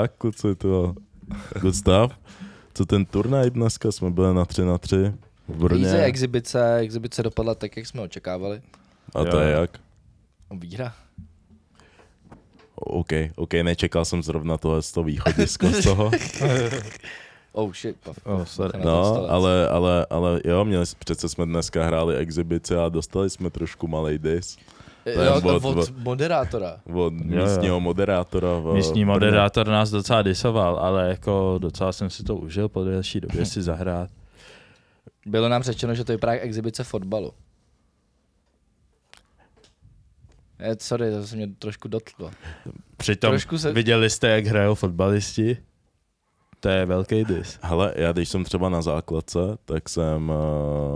Tak tak, kluci, to Gustav. Co ten turnaj dneska? Jsme byli na 3 na 3 v Brně. Easy exibice, exibice dopadla tak, jak jsme očekávali. A to je jak? Výhra. OK, OK, nečekal jsem zrovna tohle z toho východisko z toho. Oh shit, puff. Oh, sorry. No, ale, ale, ale jo, měli, přece jsme dneska hráli exibici a dostali jsme trošku malej dis Jo, je od- od, od- moderátora. od místního moderátora. V Místní moderátor nás docela disoval, ale jako docela jsem si to užil po delší době si zahrát. Bylo nám řečeno, že to vypadá jak exibice fotbalu. Je, sorry, to se mě trošku dotklo. Přitom Trošku se- viděli jste, jak hrajou fotbalisti? To je velký dis. Hele, já když jsem třeba na základce, tak jsem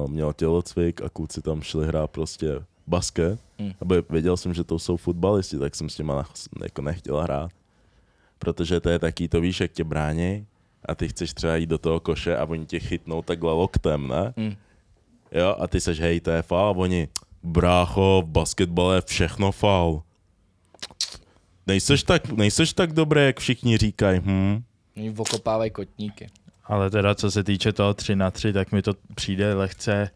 uh, měl tělocvik a kluci tam šli hrát prostě basket. Hmm. Aby věděl jsem, že to jsou fotbalisti, tak jsem s těma jako nechtěl hrát. Protože to je taký, to víš, jak tě brání a ty chceš třeba jít do toho koše a oni tě chytnou takhle loktem, ne? Hmm. Jo, a ty seš, hej, to je faul, a oni, brácho, v basketbale je všechno faul. Nejseš tak, nejseš tak dobrý, jak všichni říkají, hm? Oni okopávají kotníky. Ale teda co se týče toho 3 na 3, tak mi to přijde lehce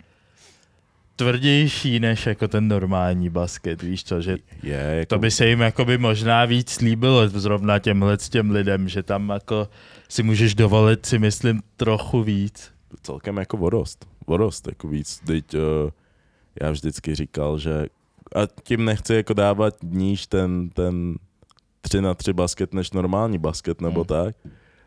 tvrdější než jako ten normální basket, víš co, že Je, jako, to by se jim jakoby možná víc líbilo zrovna těmhle těm lidem, že tam jako si můžeš dovolit si myslím trochu víc. celkem jako vorost. Vorost, jako víc. Teď uh, já vždycky říkal, že a tím nechci jako dávat níž ten, ten 3 na 3 basket než normální basket nebo Hmm. tak,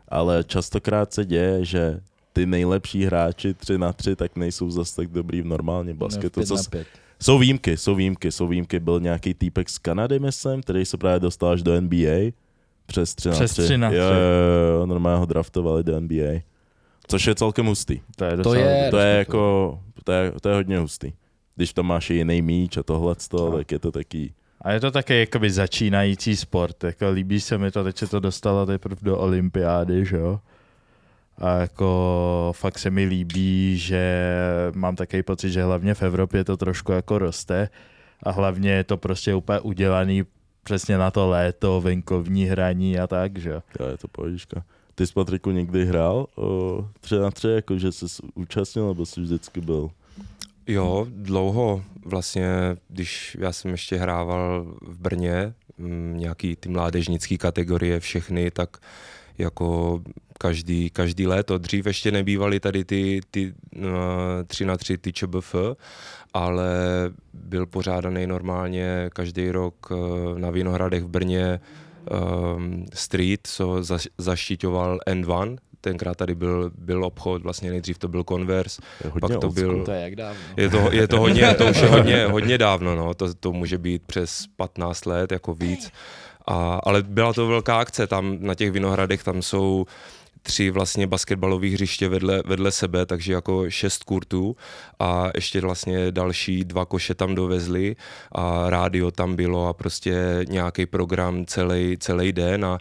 ale častokrát se děje, že ty nejlepší hráči 3 na 3 tak nejsou zase tak dobrý v normálním basketu. No, Co, pět s- jsou výjimky, jsou výjimky, jsou výjimky. Byl nějaký týpek z Kanady, myslím, který se právě dostal až do NBA přes 3 na Přes 3. tři na Jo, tři. jo, jo, normálně ho draftovali do NBA. Což je celkem hustý. To je To je- To je jako, to je, to je hodně hustý. Když tam máš i jiný míč a tohle, No. tak je to taký, A je to také jakoby začínající sport, jako líbí se mi to, teď se to dostalo teprve do olympiády, že jo. A jako fakt se mi líbí, že mám takový pocit, že hlavně v Evropě to trošku jako roste a hlavně je to prostě úplně udělaný přesně na to léto, venkovní hraní a tak, že jo. jo, je to pohodička. Ty jsi Patriku někdy hrál o, tři na tři, jako že jsi účastnil, nebo jsi vždycky byl? Jo, dlouho. Vlastně, když já jsem ještě hrával v Brně, mm, nějaký ty mládežnické kategorie všechny, tak jako každý, každý léto. Dřív ještě nebývaly tady ty, ty uh, tři na tři ty ČBF, ale byl pořádaný normálně každý rok uh, na Vinohradech v Brně um, street, co zaš, zaštiťoval N1, tenkrát tady byl, byl obchod, vlastně nejdřív to byl Converse, Je Pak to byl- To je jak dávno. je to, je to hodně, to už je hodně, hodně dávno, no. to, to může být přes 15 let, jako víc. A, ale byla to velká akce, tam na těch Vinohradech, tam jsou tři vlastně basketbalové hřiště vedle, vedle sebe, takže jako šest kurtů a ještě vlastně další dva koše tam dovezli a rádio tam bylo a prostě nějaký program celý, celý den a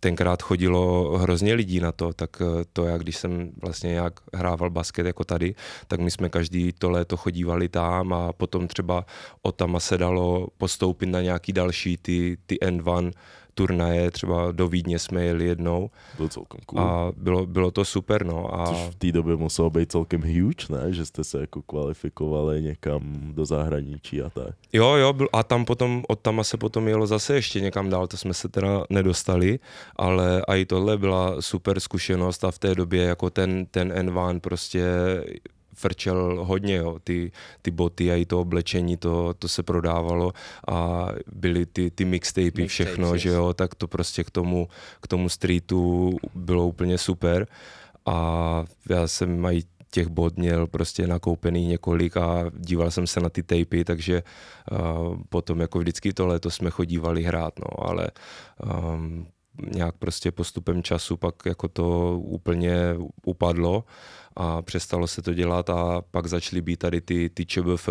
tenkrát chodilo hrozně lidí na to, tak eh, to já, když jsem vlastně nějak hrával basket jako tady, tak my jsme každý to léto chodívali tam a potom třeba od tam se dalo postoupit na nějaký další ty, ty N1 turnaje, třeba do Vídně jsme jeli jednou Byl celkem cool. a bylo, bylo to super, no. A Což v té době muselo být celkem huge, ne? Že jste se jako kvalifikovali někam do zahraničí a tak. Jo, jo, byl, a tam potom, od tam se potom jelo zase ještě někam dál, to jsme se teda nedostali, ale i tohle byla super zkušenost a v té době jako ten, ten N1 prostě frčel hodně, jo. Ty, ty boty a i to oblečení, to, to se prodávalo a byly ty, ty mixtapy, Mixtapes, všechno, že jo, tak to prostě k tomu, k tomu streetu bylo úplně super. A já jsem mají těch bod měl prostě nakoupený několik a díval jsem se na ty tapy, takže uh, potom jako vždycky to léto jsme chodívali hrát, no, ale um, nějak prostě postupem času pak jako to úplně upadlo a přestalo se to dělat a pak začaly být tady ty, ty ČBF,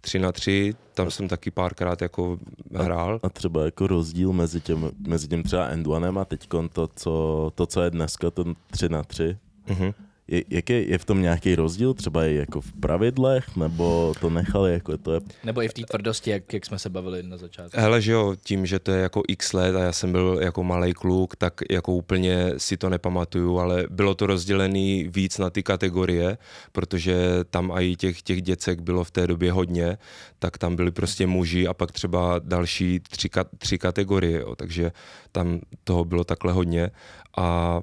3 na 3, tam jsem taky párkrát jako hrál. A třeba jako rozdíl mezi tím, mezi tím třeba N1 a teď to co, to, co je dneska, ten 3 na 3, Mhm. Je, jak je, je v tom nějaký rozdíl, třeba i jako v pravidlech, nebo to nechali, jako to je... Nebo i v té tvrdosti, jak, jak jsme se bavili na začátku. Hele, že jo, tím, že to je jako x let a já jsem byl jako malý kluk, tak jako úplně si to nepamatuju, ale bylo to rozdělené víc na ty kategorie, protože tam i těch, těch děcek bylo v té době hodně, tak tam byli prostě muži a pak třeba další tři, tři kategorie, jo, takže tam toho bylo takhle hodně. A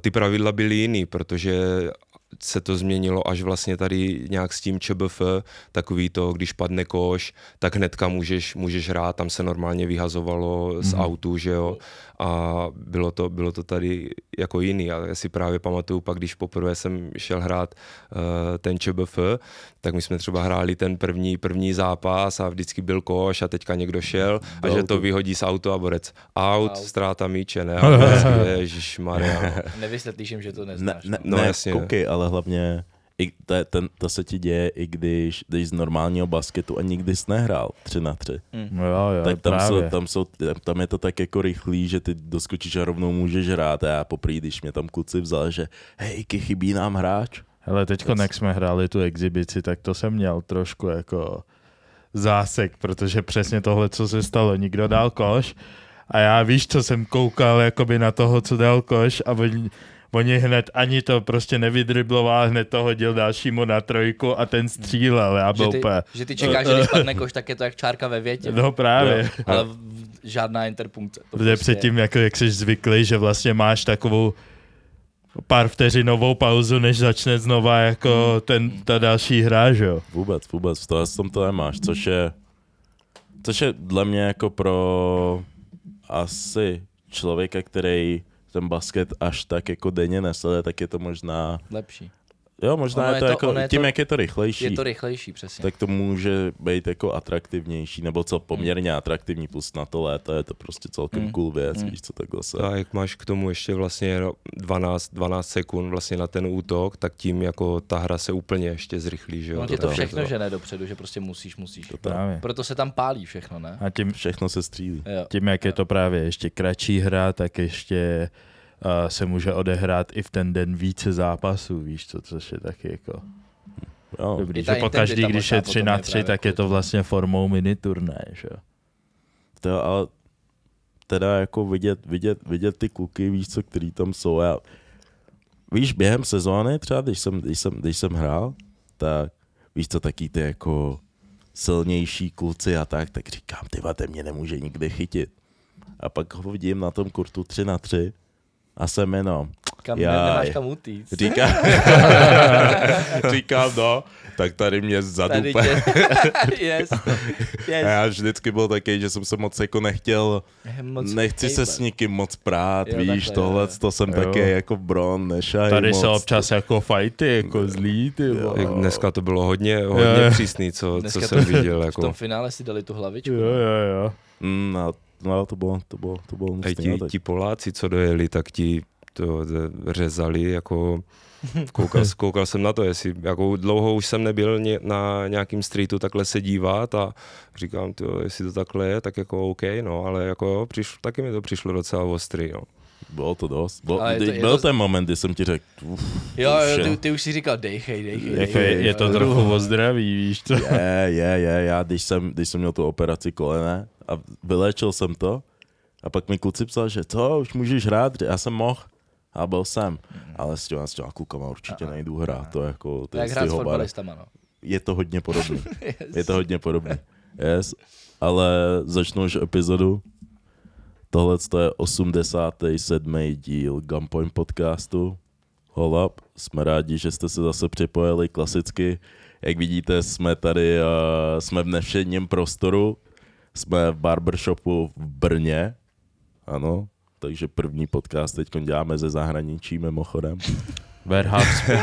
ty pravidla byly jiný, protože se to změnilo až vlastně tady nějak s tím ČBF, takový to, když padne koš, tak hnedka můžeš, můžeš hrát, tam se normálně vyhazovalo z Mhm. autu, že jo, a bylo to, bylo to tady jako jiný. A já si právě pamatuju pak, když poprvé jsem šel hrát uh, ten ČBF, tak my jsme třeba hráli ten první, první zápas a vždycky byl koš a teďka někdo šel a Do že autu. to vyhodí z auto a borec out, Out. ztráta míče, ne? Ježišmarja, no. Nevysvětlíš jim, že to Ne, neznáš. ne, No, ne jasně. koukej, ale hlavně i to, je ten, to se ti děje, i když jdeš z normálního basketu a nikdy jsi nehrál 3 na 3. No jo, jo, tak tam, právě. jsou, tam, jsou, tam, je to tak jako rychlý, že ty doskočíš a rovnou můžeš hrát. A já poprvé, když mě tam kluci vzal, že hej, chybí nám hráč. Hele, teďko, jak jsme hráli tu exibici, tak to jsem měl trošku jako zásek, protože přesně tohle, co se stalo, nikdo dal koš a já víš, co jsem koukal jakoby na toho, co dal koš a oni, oni hned ani to prostě nevydribloval, hned to hodil dalšímu na trojku a ten střílel, já byl že, ty, úplně, že ty čekáš, že když padne koš, tak je to jak čárka ve větě. no právě. Jo. Ale žádná interpunkce. To Protože prostě- předtím, jako, jak jsi zvyklý, že vlastně máš takovou pár vteřinovou pauzu, než začne znova jako ten, ta další hra, že jo? Vůbec, vůbec, v tohle tom to nemáš, což je, což je dle mě jako pro asi člověka, který ten basket až tak jako denně nesleduje, tak je to možná, Lepší. Jo, možná Ono je je to, to- jako, ono je tím, to- jak je to rychlejší. Je to rychlejší, přesně. tak to může být jako atraktivnější, nebo co poměrně atraktivní, plus na to léto je to prostě celkem Mm. cool věc, Mm. víš co takhle se. A jak máš k tomu ještě vlastně 12, 12 sekund vlastně na ten útok, tak tím jako ta hra se úplně ještě zrychlí, že jo? Tě to to- všechno to- žene dopředu, že prostě musíš, musíš. To. Právě. Proto se tam pálí všechno, ne? A tím, Všechno se střílí. Jo. tím, jak je to právě ještě kratší hra, tak ještě se může odehrát i v ten den více zápasů, víš co, což je taky jako Jo. dobrý. Že po každý, když je 3 na potom je 3, právě tak je to vlastně formou mini turné, že jo. To, ale teda jako vidět, vidět, vidět ty kluky, víš co, který tam jsou. Já, víš, během sezóny třeba, když jsem, když jsem, když jsem hrál, tak víš co, taky ty jako silnější kluci a tak, tak říkám, ty vate, mě nemůže nikdy chytit. A pak ho vidím na tom kurtu 3 na 3 a jsem jenom, Kam, Jaj. nemáš kam utíct. říkám, říkám, no, tak tady mě zadu Tady tě... yes. yes. A já vždycky byl takový, že jsem se moc jako nechtěl, Moc nechci se s nikým moc prát, Jo, víš, takhle, tohle, jo. to jsem Jo. taky jako bron, nešaj Tady moc. se občas jako fajty, jako zlý, ty. Jak dneska to bylo hodně, Jo, hodně jo. přísný, co, Dneska co to- jsem viděl. V Jako. tom finále si dali tu hlavičku. Jo, no. jo, jo. Mm, no, no, to bylo, to bylo, to bylo A ti, no, ti Poláci, co dojeli, tak ti to řezali, jako koukal, koukal jsem na to, jestli, jako dlouho už jsem nebyl ně, na nějakým streetu takhle se dívat a říkám, tyjo, jestli to takhle je, tak jako OK, no, ale jako jo, přišlo, taky mi to přišlo docela ostrý, no. Bylo to dost. Byl, Ale je to- to, je byl to- ten moment, kdy jsem ti řekl, uf, Jo, jo, ty, ty už si říkal, dejchej, dejchej, dejchej. je, je to jo. trochu o zdraví, víš co? je, je, je, já když jsem, když jsem měl tu operaci kolene a vyléčil jsem to a pak mi kluci psal, že co, už můžeš hrát, já jsem mohl a byl jsem, ale s těma, s těma klukama určitě nejdu hrát, to jako, to Jak je hrát s fotbalistama, no. Je to hodně podobný. Yes. Je to hodně podobný. Yes, ale začnu už epizodu. Tohle je 87. díl Gunpoint podcastu. Hold up. Jsme rádi, že jste se zase připojili klasicky. Jak vidíte, jsme tady, uh, jsme v nevšedním prostoru. Jsme v barbershopu v Brně. Ano, takže první podcast teď děláme ze zahraničí mimochodem. Warehouse.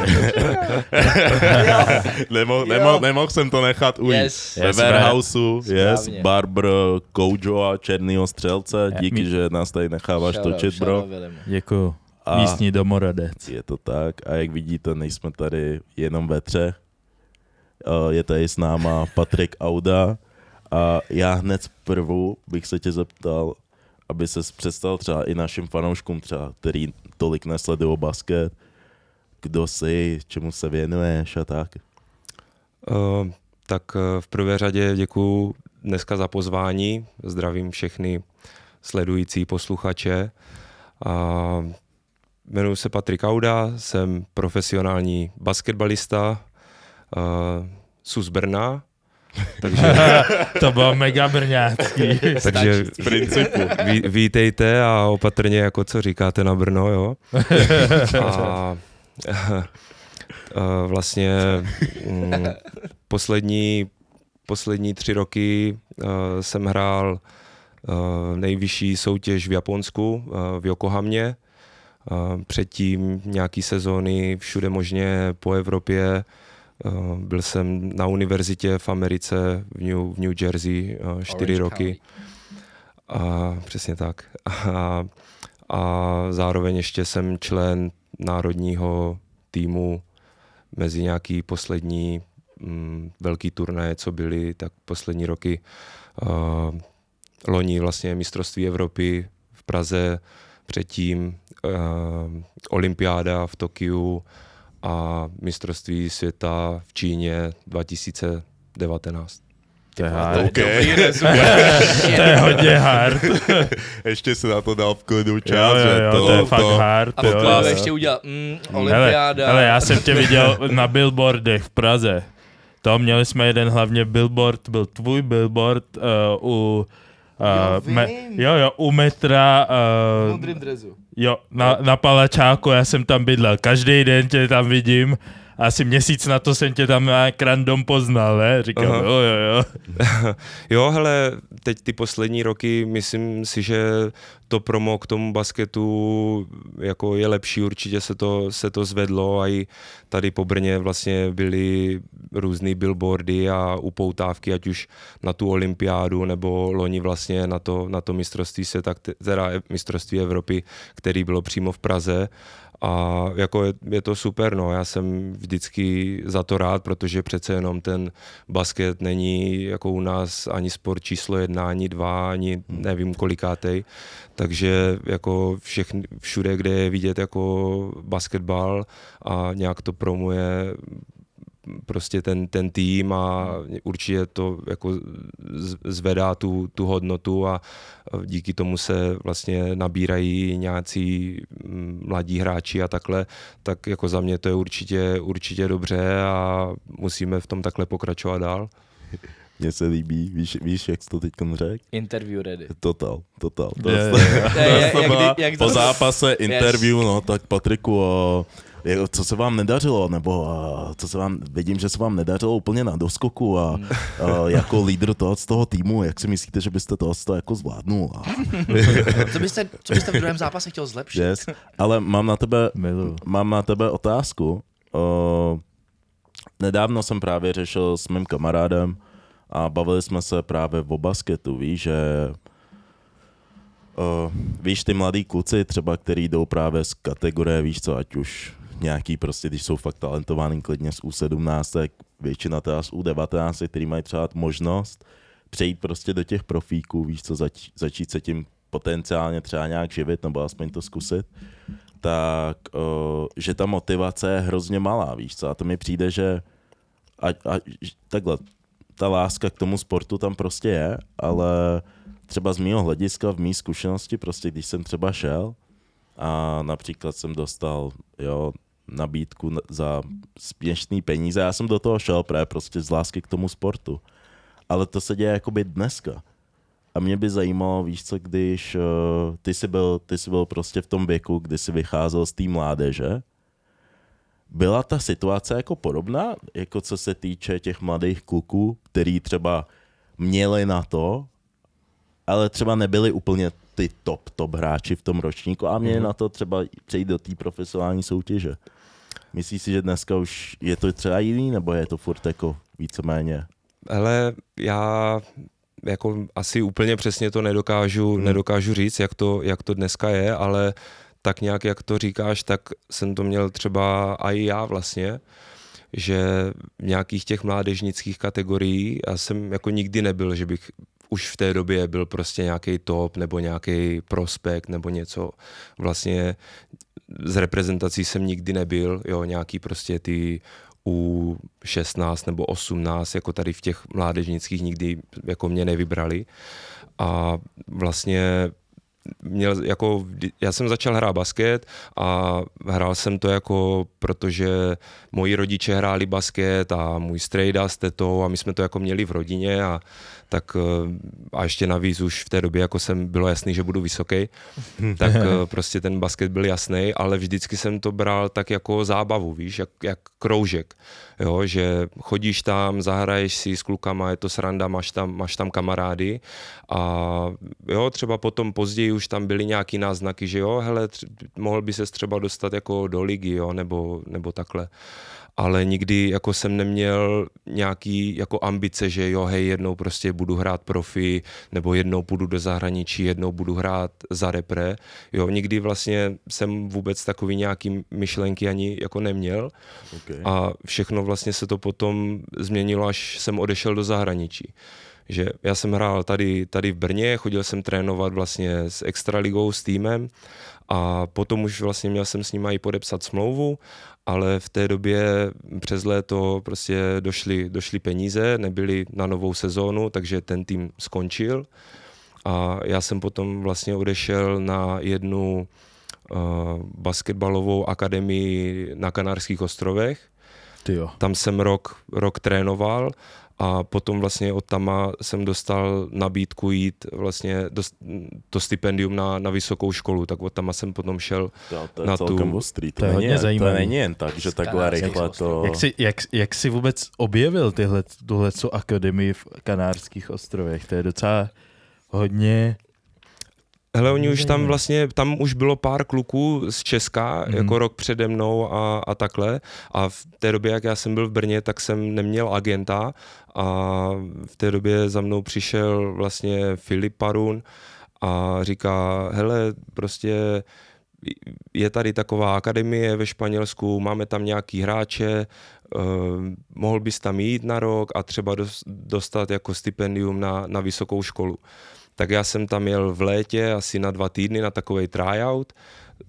Nemohl, nemohl, nemohl jsem to nechat ujít. Yes. Ve Yes, Warehouseu, yes. Barber Kojo a Černýho střelce, díky, my- že nás tady necháváš Shoutout, točit, bro. shoutout Vilimu. Děkuju. A Místní domorodec. je to tak. A jak vidíte, nejsme tady jenom ve třech. Eh, Je tady s náma Patrik Auda a já hned zprvu bych se tě zeptal, aby se představil třeba i našim fanouškům třeba, který tolik nesledují basket, kdo jsi, čemu se věnuješ a tak. Uh, tak uh, v prvé řadě děkuji dneska za pozvání. Zdravím všechny sledující posluchače. Uh, jmenuji se Patrik Auda, jsem profesionální basketbalista, uh, sus Brna, takže, to bylo mega brňácký. takže v principu ví, vítejte a opatrně, jako co říkáte na Brno, jo. A, a vlastně mm, poslední, poslední tři roky uh, jsem hrál uh, nejvyšší soutěž v Japonsku, uh, v Yokohamě. Uh, předtím nějaký sezóny všude možně po Evropě. Uh, byl jsem na univerzitě v Americe v New, v New Jersey uh, čtyři roky. A, přesně tak. A, a zároveň ještě jsem člen národního týmu mezi nějaký poslední mm, velký turnaje, co byly, tak poslední roky. Uh, loni vlastně mistrovství Evropy v Praze, předtím uh, olympiáda v Tokiu a mistrovství světa v Číně 2019. To je hard. Okay. to je hodně hard. Ještě se na to dal v klidu Jo, čas, jo, že jo, to, to je fakt hard. A jo, potom jo, jo. ještě udělal mm, Hele, olympiáda. hele, já jsem tě viděl na billboardech v Praze. To měli jsme jeden hlavně billboard, byl tvůj billboard uh, u... Uh, Jo, me, jo, jo, u metra, v uh, modrým drezu. jo, na, na Palačáku, já jsem tam bydlel, každý den tě tam vidím, asi měsíc na to jsem tě tam nějak random poznal, ne? Říkám, Aha. jo, jo, jo. Jo, hele, teď ty poslední roky, myslím si, že to promo k tomu basketu jako je lepší, určitě se to, se to zvedlo a i tady po Brně vlastně byly různé billboardy a upoutávky, ať už na tu olympiádu nebo loni vlastně na to, na to mistrovství světa, kte- teda mistrovství Evropy, který bylo přímo v Praze a jako je, je to super, no, já jsem vždycky za to rád, protože přece jenom ten basket není jako u nás ani sport číslo jedna, ani dva, ani nevím kolikátej, takže jako všechny, všude, kde je vidět jako basketbal a nějak to promuje prostě ten, ten tým a určitě to jako zvedá tu, tu hodnotu a díky tomu se vlastně nabírají nějací mm, mladí hráči a takhle, tak jako za mě to je určitě, určitě dobře a musíme v tom takhle pokračovat dál. Mně se líbí, víš, víš jak jsi to teď řekl? Interview ready. Total, total. To, Je, je, je. Je, jak kdy- jak po zápase interview, no tak Patriku, o, co se vám nedařilo, nebo a, co se vám, vidím, že se vám nedařilo úplně na doskoku a, Hmm. a jako lídr toho, z toho týmu, jak si myslíte, že byste to jako zvládnul? A, Co byste, co byste v druhém zápase chtěl zlepšit? yes. Ale mám na tebe, Miluju. mám na tebe otázku. O, nedávno jsem právě řešil s mým kamarádem a bavili jsme se právě o basketu, víš, že uh, víš, ty mladí kluci třeba, který jdou právě z kategorie, víš co, ať už nějaký prostě, když jsou fakt talentovaný klidně z U17, tak většina teda z U19, který mají třeba možnost přejít prostě do těch profíků, víš co, zač, začít se tím potenciálně třeba nějak živit, nebo aspoň to zkusit, tak uh, že ta motivace je hrozně malá, víš co, a to mi přijde, že a, a, takhle, ta láska k tomu sportu tam prostě je, ale třeba z mého hlediska, v mý zkušenosti, prostě když jsem třeba šel a například jsem dostal, jo, nabídku za směšný peníze, já jsem do toho šel právě prostě z lásky k tomu sportu. Ale to se děje jakoby dneska. A mě by zajímalo, víš co, když uh, ty, jsi byl, ty jsi byl prostě v tom věku, kdy jsi vycházel z té mládeže, byla ta situace jako podobná, jako co se týče těch mladých kluků, který třeba měli na to, ale třeba nebyli úplně ty top, top hráči v tom ročníku a měli Mhm. na to třeba přejít do té profesionální soutěže. Myslíš si, že dneska už je to třeba jiný, nebo je to furt jako víceméně? Hele, já jako asi úplně přesně to nedokážu, hmm. nedokážu říct, jak to, jak to dneska je, ale tak nějak, jak to říkáš, tak jsem to měl třeba i já vlastně, že v nějakých těch mládežnických kategorií já jsem jako nikdy nebyl, že bych už v té době byl prostě nějaký top nebo nějaký prospekt nebo něco. Vlastně z reprezentací jsem nikdy nebyl, jo, nějaký prostě ty u 16 nebo 18, jako tady v těch mládežnických nikdy jako mě nevybrali. A vlastně měl jako, já jsem začal hrát basket a hrál jsem to jako, protože moji rodiče hráli basket a můj strejda s tetou a my jsme to jako měli v rodině a tak eh, a ještě navíc už v té době jako jsem bylo jasný, že budu vysoký, tak eh, prostě ten basket byl jasný, ale vždycky jsem to bral tak jako zábavu, víš, jak, jak kroužek, jo, že chodíš tam, zahraješ si s klukama, je to sranda, máš tam, máš tam kamarády a jo, třeba potom později už tam byly nějaký náznaky, že jo, hele, mohl by se třeba dostat jako do ligy, jo, nebo, nebo takhle ale nikdy jako jsem neměl nějaký jako ambice, že jo, hej, jednou prostě budu hrát profi, nebo jednou půjdu do zahraničí, jednou budu hrát za repre. Jo, nikdy vlastně jsem vůbec takový nějaký myšlenky ani jako neměl Okay. a všechno vlastně se to potom změnilo, až jsem odešel do zahraničí. Že já jsem hrál tady, tady v Brně, chodil jsem trénovat vlastně s Extraligou, s týmem a potom už vlastně měl jsem s nimi i podepsat smlouvu, ale v té době přes léto prostě došly, došly peníze, nebyly na novou sezónu, takže ten tým skončil a já jsem potom vlastně odešel na jednu uh, basketbalovou akademii na Kanárských ostrovech, Ty jo. tam jsem rok, rok trénoval a potom vlastně od tama jsem dostal nabídku jít vlastně dost, to stipendium na, na vysokou školu, tak od tama jsem potom šel. To, to je na tu- ostrý. To, To je není, hodně jen- to není jen tak, že takhle rychle to... Jak jsi, jak, jak jsi vůbec objevil tyhle, tuhle akademii v Kanárských ostrovech? To je docela hodně... Hele, oni už tam Zajímavé. vlastně, tam už bylo pár kluků z Česka, mm. jako rok přede mnou a, a takhle. A v té době, jak já jsem byl v Brně, tak jsem neměl agenta a v té době za mnou přišel vlastně Filip Parun a říká, hele, prostě je tady taková akademie ve Španělsku, máme tam nějaký hráče, uh, mohl bys tam jít na rok a třeba dos- dostat jako stipendium na, na vysokou školu. Tak já jsem tam jel v létě asi na dva týdny na takový tryout.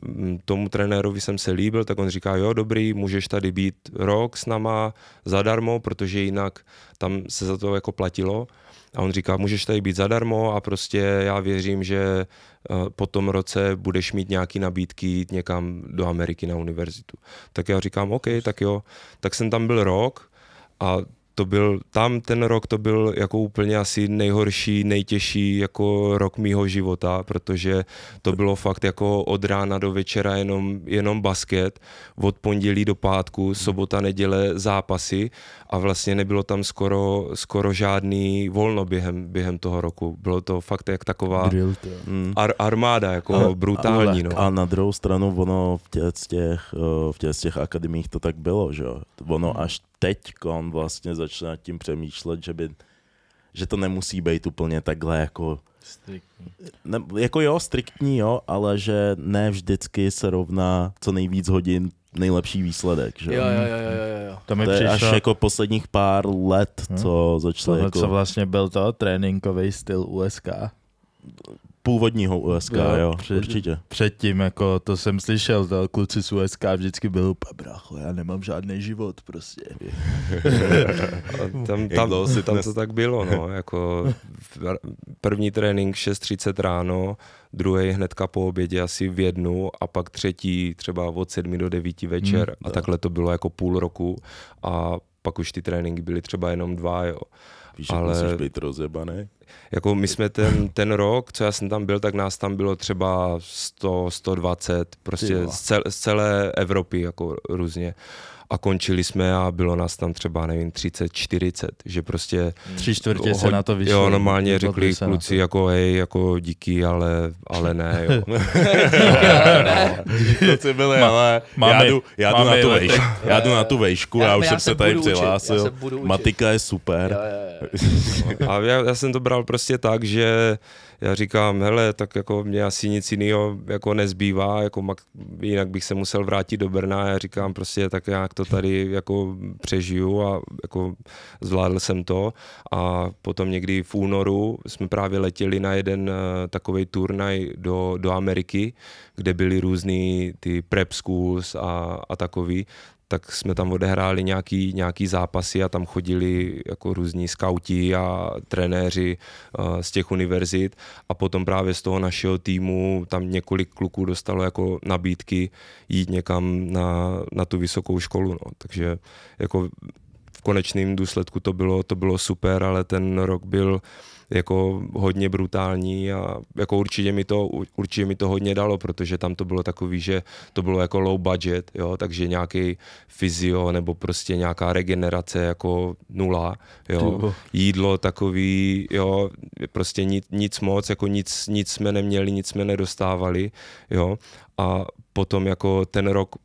Mm, Tomu trenérovi jsem se líbil, tak on říká, jo, dobrý, můžeš tady být rok s náma zadarmo, protože jinak tam se za to jako platilo. A on říká, můžeš tady být zadarmo a prostě já věřím, že eh, po tom roce budeš mít nějaký nabídky jít někam do Ameriky na univerzitu. Tak já říkám, OK, tak jo. Tak jsem tam byl rok a to byl, tam ten rok to byl jako úplně asi nejhorší, nejtěžší jako rok mýho života, protože to bylo fakt jako od rána do večera jenom, jenom basket, od pondělí do pátku, sobota, neděle zápasy a vlastně nebylo tam skoro, skoro žádný volno během, během toho roku. Bylo to fakt jak taková Drill, to. Mm. ar, armáda, jako A- brutální. No. A na druhou stranu ono v těch, těch, eh, v těch, akademiích to tak bylo, že. Ono až teď on vlastně začne nad tím přemýšlet, že by že to nemusí být úplně takhle jako ne, jako jo, striktní jo, ale že ne vždycky se rovná co nejvíc hodin nejlepší výsledek, že Jo, jo, jo, jo, jo. To mi To je až přišlo, jako posledních pár let, Hm. co začaly tohle, jako co vlastně byl to tréninkový styl USK. Původního USK, Jo, jo, před- určitě. Předtím, jako to jsem slyšel, to kluci z USK vždycky byl úplně brácho, já nemám žádný život prostě. Tam, tam, tam to tak bylo, no, jako první trénink 6.30 ráno, druhý hnedka po obědě asi v jednu a pak třetí třeba od 7 do 9 večer Hmm, a takhle to bylo jako půl roku a pak už ty tréninky byly třeba jenom dva, jo. Víš, že Ale- musíš být rozjebaný. Jako my jsme ten, ten rok, co já jsem tam byl, tak nás tam bylo třeba 100, 120, prostě z, cel, z celé Evropy jako různě. A končili jsme a bylo nás tam třeba, nevím, 30, 40, že prostě Tři čtvrtě se Hoď- na to vyšlo. Jo, normálně řekli se kluci jako hej, jako díky, ale, ale ne, jo. Kluci byli, ale máme- já jdu, já jdu na tu vejšku, já jdu na tu vejšku, já, Já- už já jsem se se tady já přihlásil. se. Matika je super. Jo, jo, jo. A já, já jsem to bral prostě tak, že já říkám, hele, tak jako mě asi nic jiného jako nezbývá, jako jinak bych se musel vrátit do Brna. Já říkám prostě, tak jak to tady jako přežiju a jako zvládl jsem to. A potom někdy v únoru jsme právě letěli na jeden uh, takový turnaj do, do Ameriky, kde byly různý ty prep schools a, a takový tak jsme tam odehráli nějaký, nějaký zápasy a tam chodili jako různí skauti a trenéři uh, z těch univerzit a potom právě z toho našeho týmu tam několik kluků dostalo jako nabídky jít někam na, na tu vysokou školu, no. takže jako v konečném důsledku to bylo, to bylo super, ale ten rok byl uh, jako hodně brutální a jako určitě mi to, určitě mi to hodně dalo, protože tam to bylo takový, že to bylo jako low budget, jo, takže nějaký fyzio nebo prostě nějaká regenerace jako nula, jo, jídlo takový, jo, prostě nic, nic moc, jako nic, nic jsme neměli, nic jsme nedostávali, jo, a potom jako ten rok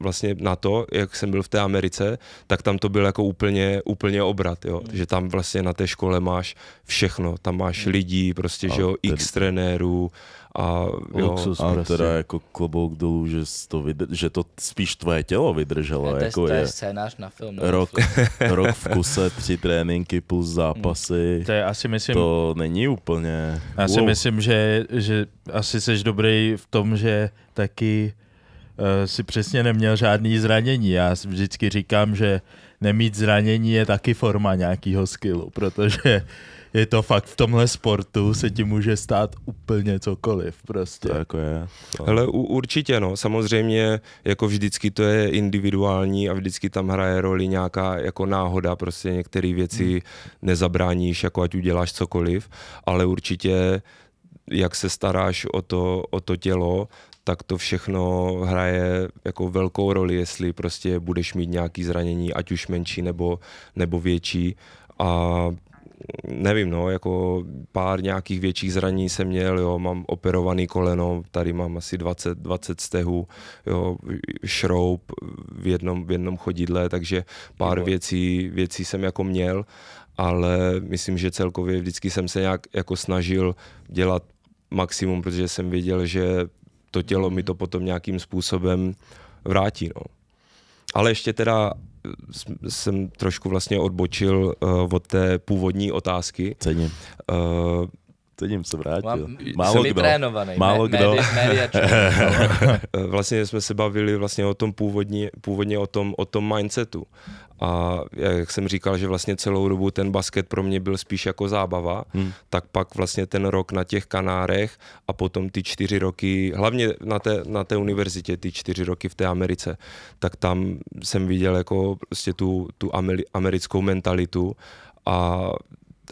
vlastně na to, jak jsem byl v té Americe, tak tam to byl jako úplně, úplně obrat, jo. Mm. Že tam vlastně na té škole máš všechno, tam máš mm. lidí, prostě, a že jo, ten... x trenérů a jo. Luxus, a prostě. teda jako klobouk dolů, že to, vydr- že to spíš tvoje tělo vydrželo. Ne, to, jako je, to je scénář na film. Rok, rok v kuse, tři tréninky plus zápasy. Mm. To je asi myslím... To není úplně... Já si wow. myslím, že, že asi jsi dobrý v tom, že taky si přesně neměl žádný zranění. Já vždycky říkám, že nemít zranění je taky forma nějakého skillu, protože je to fakt v tomhle sportu se ti může stát úplně cokoliv prostě. To jako je. To... Hele, určitě no, samozřejmě jako vždycky to je individuální a vždycky tam hraje roli nějaká jako náhoda, prostě některé věci hmm. nezabráníš, jako ať uděláš cokoliv, ale určitě jak se staráš o to, o to tělo, tak to všechno hraje jako velkou roli, jestli prostě budeš mít nějaký zranění, ať už menší nebo, nebo větší. A nevím, no, jako pár nějakých větších zranění jsem měl, jo, mám operovaný koleno, tady mám asi 20, 20 stehů, jo, šroub v jednom, v jednom chodidle, takže pár věcí, věcí jsem jako měl, ale myslím, že celkově vždycky jsem se nějak jako snažil dělat maximum, protože jsem věděl, že to tělo mi to potom nějakým způsobem vrátí. No. Ale ještě teda eh, jsem trošku vlastně odbočil uh, od té původní otázky. Cením. Uh, Cením se vrátil. Málo kdo. Trénovaný, Málo kdo. vlastně jsme se bavili vlastně o tom původně, původně o tom, o tom mindsetu. A jak jsem říkal, že vlastně celou dobu ten basket pro mě byl spíš jako zábava, hmm. tak pak vlastně ten rok na těch Kanárech a potom ty čtyři roky, hlavně na té, na té univerzitě, ty čtyři roky v té Americe, tak tam jsem viděl jako prostě tu, tu americkou mentalitu a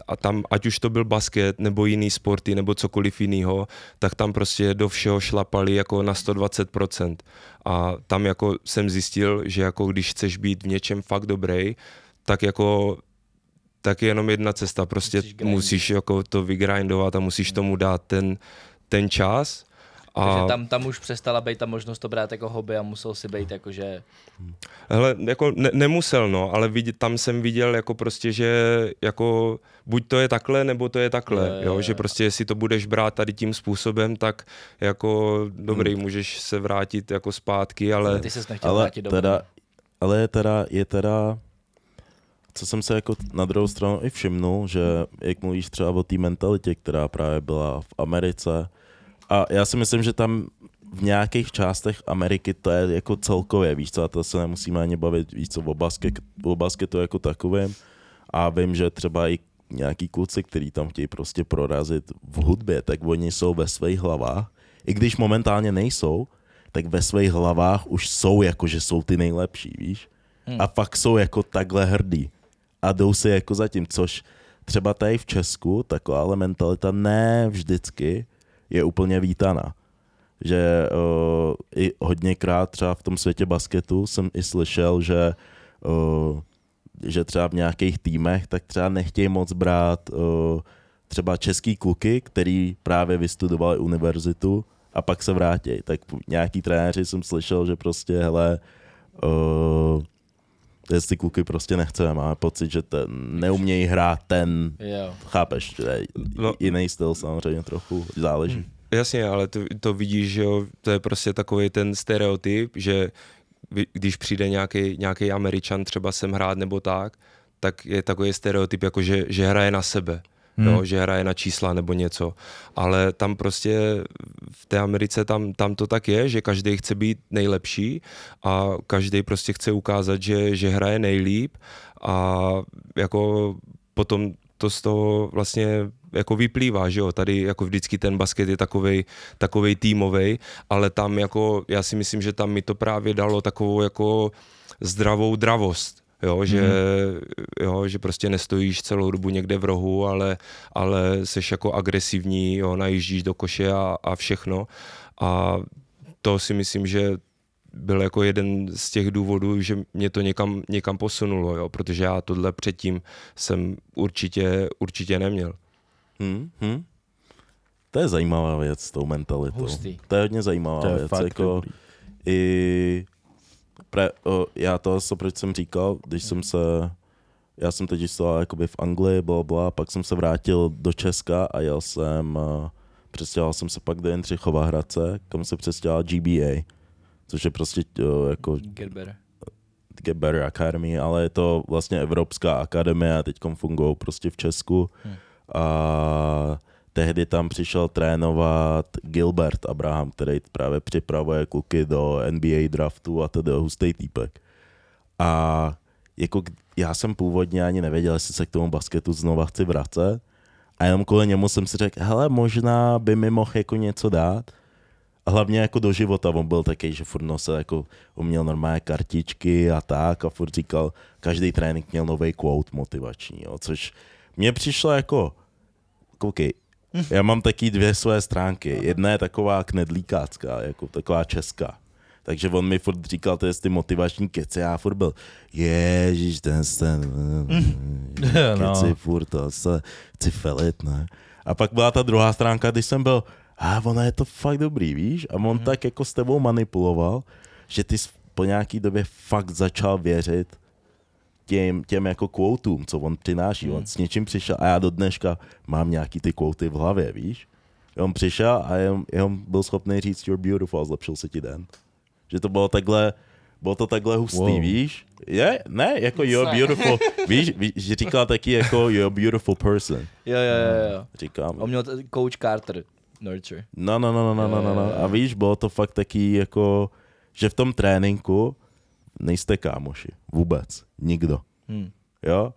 a tam, ať už to byl basket, nebo jiný sporty, nebo cokoliv jiného, tak tam prostě do všeho šlapali jako na 120%. A tam jako jsem zjistil, že jako když chceš být v něčem fakt dobrý, tak jako tak je jenom jedna cesta, prostě musíš, musíš jako to vygrindovat a musíš tomu dát ten, ten čas a... Takže tam, tam už přestala být ta možnost to brát jako hobby a musel si být jako, že... Hele, jako ne, nemusel, no, ale vidět, tam jsem viděl jako prostě, že jako buď to je takhle, nebo to je takhle, je, jo, je, že prostě jestli to budeš brát tady tím způsobem, tak jako dobrý, hmm. můžeš se vrátit jako zpátky, ale... Ty ses nechtěl ale vrátit do teda, Ale je teda, je teda co jsem se jako na druhou stranu i všimnul, že jak mluvíš třeba o té mentalitě, která právě byla v Americe, a já si myslím, že tam v nějakých částech Ameriky to je jako celkově, víš co, a to se nemusíme ani bavit, víš co, o, basket, o basketu jako takovým. A vím, že třeba i nějaký kluci, kteří tam chtějí prostě prorazit v hudbě, tak oni jsou ve svých hlavách, i když momentálně nejsou, tak ve svých hlavách už jsou jako, že jsou ty nejlepší, víš? Hmm. A fakt jsou jako takhle hrdí. A jdou si jako zatím, což třeba tady v Česku taková ale mentalita ne vždycky je úplně vítaná. Že uh, i hodněkrát třeba v tom světě basketu jsem i slyšel, že uh, že třeba v nějakých týmech tak třeba nechtějí moc brát uh, třeba český kluky, který právě vystudovali univerzitu a pak se vrátí. Tak nějaký trenéři jsem slyšel, že prostě hele, uh, Jestli ty kluky prostě nechceme, máme pocit, že ten, neumějí hrát ten, Jo. chápeš, že je No. jiný styl samozřejmě trochu, záleží. Jasně, ale to, to vidíš, že jo, to je prostě takový ten stereotyp, že když přijde nějaký nějaký Američan třeba sem hrát nebo tak, tak je takový stereotyp, jako že, že hraje na sebe. Hmm. Jo, že hraje na čísla nebo něco. Ale tam prostě v té Americe tam, tam to tak je, že každý chce být nejlepší a každý prostě chce ukázat, že, že hraje nejlíp a jako potom to z toho vlastně jako vyplývá, že jo, tady jako vždycky ten basket je takovej, takovej týmovej, ale tam jako, já si myslím, že tam mi to právě dalo takovou jako zdravou dravost, jo, že, jo, že prostě nestojíš celou dobu někde v rohu, ale, ale seš jako agresivní, jo, najíždíš do koše a, a všechno a to si myslím, že byl jako jeden z těch důvodů, že mě to někam, někam posunulo, jo, protože já tohle předtím jsem určitě, určitě neměl. Hmm, hmm. To je zajímavá věc s tou mentalitou. Hustý. To je hodně zajímavá To je věc. fakt jako dobrý. i pre, o, já to, co proč jsem říkal, když jsem se, já jsem teď stál jakoby v Anglii, bla, bla, pak jsem se vrátil do Česka a jel jsem, uh, přestěhoval jsem se pak do Jindřichova Hradce, kam se přestěhoval GBA, což je prostě uh, jako Get better. Get Better Academy, ale je to vlastně Evropská akademie a teď fungují prostě v Česku. Hmm. A tehdy tam přišel trénovat Gilbert Abraham, který právě připravuje kluky do NBA draftu a tedy hustý týpek. A jako já jsem původně ani nevěděl, jestli se k tomu basketu znova chci vracet. A jenom kvůli němu jsem si řekl, hele, možná by mi mohl jako něco dát. A hlavně jako do života on byl taky, že furt nosil jako, on měl normálně kartičky a tak a furt říkal, každý trénink měl nový quote motivační, jo, což mně přišlo jako, koukej, já mám taky dvě své stránky. Jedna je taková knedlíkácká, jako taková česká. Takže on mi furt říkal, to je ty motivační keci, já furt byl, ježiš, ten, ten, No. keci, furt, to se chci felit, ne. A pak byla ta druhá stránka, když jsem byl, a ona je to fakt dobrý, víš? A on tak jako s tebou manipuloval, že ty jsi po nějaký době fakt začal věřit těm, těm jako quotům, co on přináší. On s něčím přišel a já do dneška mám nějaký ty quoty v hlavě, víš? On přišel a jen, jen byl schopný říct you're beautiful a zlepšil se ti den. Že to bylo takhle, bylo to takhle hustý, Wow. víš? Je, ne, jako you're Ne. beautiful. víš, víš, že říkal taky jako you're a beautiful person. Jo, jo, jo, jo. Říkám. On měl t- coach Carter. Nurture. No, no, no, no, no, no, no. A víš, bylo to fakt taky jako, že v tom tréninku nejste kámoši. Vůbec. Nikdo. Hm. Jo?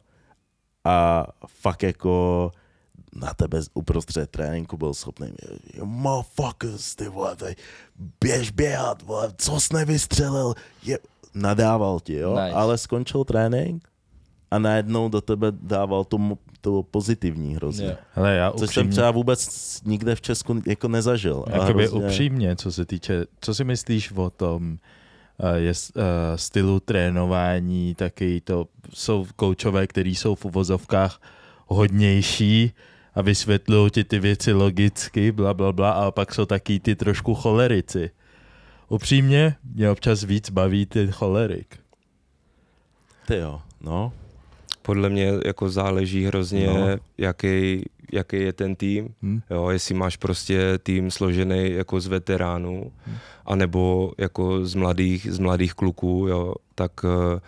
A fakt jako na tebe uprostřed tréninku byl schopný motherfuckers, ty vole, tady, běž běhat, vole, co jsi nevystřelil, je, nadával ti, jo, Nice. ale skončil trénink a najednou do tebe dával to, mo- to pozitivní hrozně. Jo. Hele, já Což jsem upřímně, třeba vůbec nikde v Česku jako nezažil. Jakoby hrozně- upřímně, co se týče, co si myslíš o tom, je uh, stylu trénování, taky to jsou koučové, který jsou v uvozovkách hodnější a vysvětlují ti ty věci logicky, bla, bla, bla, a pak jsou taky ty trošku cholerici. Upřímně, mě občas víc baví ten cholerik. Ty jo, no. Podle mě jako záleží hrozně, No. jaký, jaký je ten tým. Hm? Jo, jestli máš prostě tým složený jako z veteránů, anebo jako z mladých, z mladých kluků, jo, tak eh,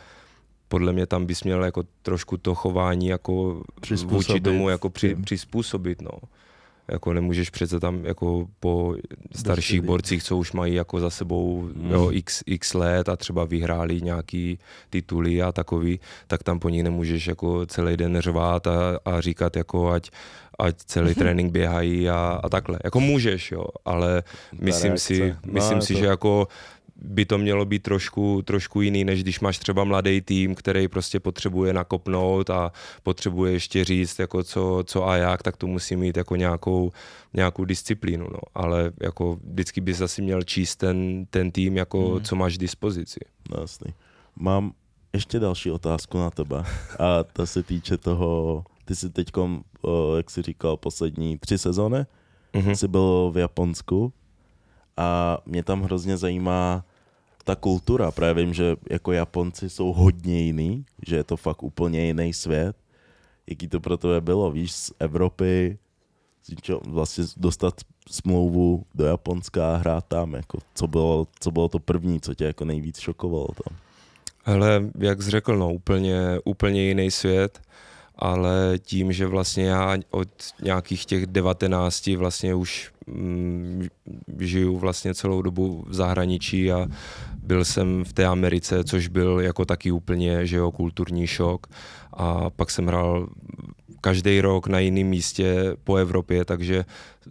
podle mě tam bys měl jako trošku to chování jako vůči tomu jako při, tým. přizpůsobit, no. Jako nemůžeš přece tam jako po starších borcích, co už mají jako za sebou Mm. jo, x, x let a třeba vyhráli nějaký tituly a takový, tak tam po nich nemůžeš jako celý den řvát a, a říkat jako ať, ať celý trénink běhají a, a takhle. Jako můžeš, jo, ale myslím reakce. si, No, myslím je si, to- že jako by to mělo být trošku, trošku jiný, než když máš třeba mladý tým, který prostě potřebuje nakopnout a potřebuje ještě říct, jako co, co a jak, tak to musí mít jako nějakou, nějakou disciplínu, no. Ale jako vždycky bys asi měl číst ten, ten tým, jako Mhm. co máš k dispozici. No jasný. Mám ještě další otázku na tebe. A ta se týče toho, ty jsi teď, jak jsi říkal, poslední tři sezóny, Mhm. jsi byl v Japonsku a mě tam hrozně zajímá, ta kultura, právě vím, že jako Japonci jsou hodně jiný, že je to fakt úplně jiný svět. Jaký to pro tebe bylo, víš, z Evropy, vlastně dostat smlouvu do Japonska a hrát tam, jako co bylo, co bylo to první, co tě jako nejvíc šokovalo tam? Hele, jak jsi řekl, no, úplně, úplně jiný svět, ale tím, že vlastně já od nějakých těch 19 vlastně už mm, žiju vlastně celou dobu v zahraničí a byl jsem v té Americe, což byl jako taky úplně, že jo, kulturní šok. A pak jsem hrál každý rok na jiném místě po Evropě, takže